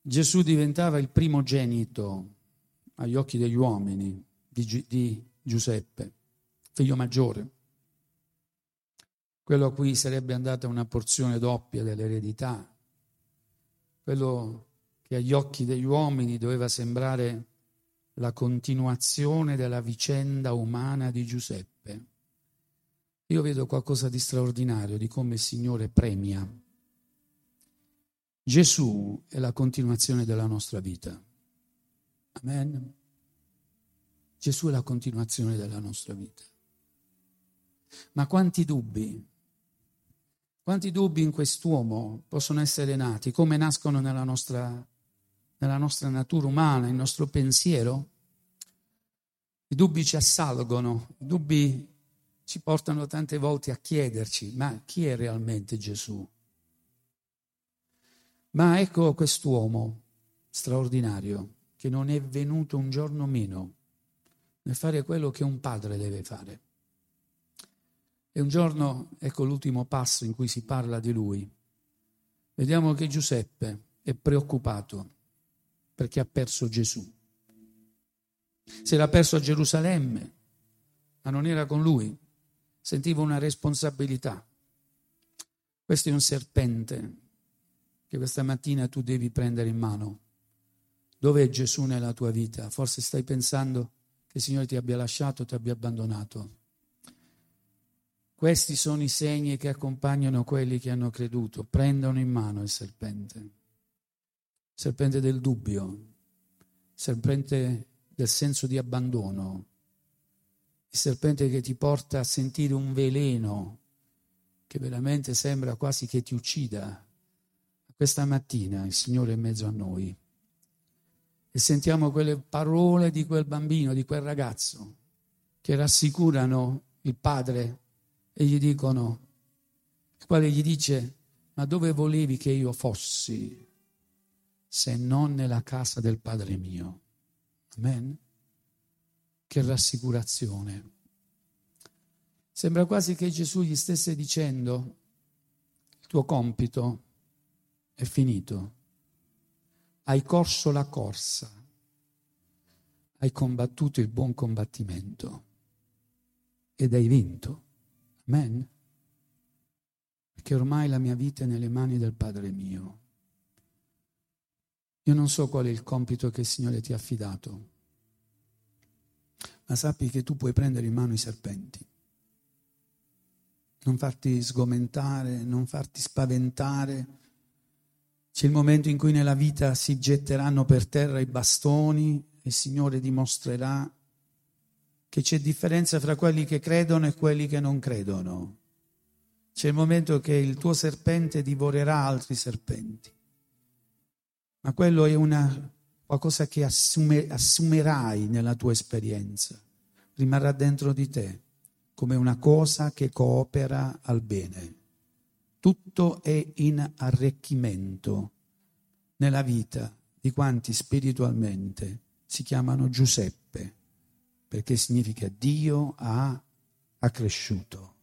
Gesù diventava il primogenito agli occhi degli uomini di, di Giuseppe, figlio maggiore, quello a cui sarebbe andata una porzione doppia dell'eredità, quello che agli occhi degli uomini doveva sembrare la continuazione della vicenda umana di Giuseppe. Io vedo qualcosa di straordinario di come il Signore premia. Gesù è la continuazione della nostra vita. Amen. Gesù è la continuazione della nostra vita. Ma quanti dubbi, quanti dubbi in quest'uomo possono essere nati, come nascono nella nostra, nella nostra natura umana, il nostro pensiero? I dubbi ci assalgono, i dubbi ci portano tante volte a chiederci, ma chi è realmente Gesù? Ma ecco quest'uomo straordinario che non è venuto un giorno meno nel fare quello che un padre deve fare. E un giorno, ecco l'ultimo passo in cui si parla di lui, vediamo che Giuseppe è preoccupato perché ha perso Gesù. Si era perso a Gerusalemme, ma non era con lui, sentiva una responsabilità. Questo è un serpente che questa mattina tu devi prendere in mano. Dov'è Gesù nella tua vita? Forse stai pensando che il Signore ti abbia lasciato, ti abbia abbandonato. Questi sono i segni che accompagnano quelli che hanno creduto. Prendono in mano il serpente, il serpente del dubbio, il serpente del senso di abbandono, il serpente che ti porta a sentire un veleno che veramente sembra quasi che ti uccida. Questa mattina il Signore è in mezzo a noi e sentiamo quelle parole di quel bambino, di quel ragazzo, che rassicurano il padre e gli dicono, il quale gli dice, ma dove volevi che io fossi se non nella casa del Padre mio? Amen? Che rassicurazione. Sembra quasi che Gesù gli stesse dicendo, il tuo compito è finito. Hai corso la corsa, hai combattuto il buon combattimento ed hai vinto. Amen. Perché ormai la mia vita è nelle mani del Padre mio. Io non so qual è il compito che il Signore ti ha affidato, ma sappi che tu puoi prendere in mano i serpenti. Non farti sgomentare, non farti spaventare c'è il momento in cui nella vita si getteranno per terra i bastoni e il Signore dimostrerà che c'è differenza fra quelli che credono e quelli che non credono. C'è il momento che il tuo serpente divorerà altri serpenti. Ma quello è una, qualcosa che assume, assumerai nella tua esperienza. Rimarrà dentro di te come una cosa che coopera al bene tutto è in arricchimento nella vita di quanti spiritualmente si chiamano Giuseppe, perché significa Dio ha accresciuto.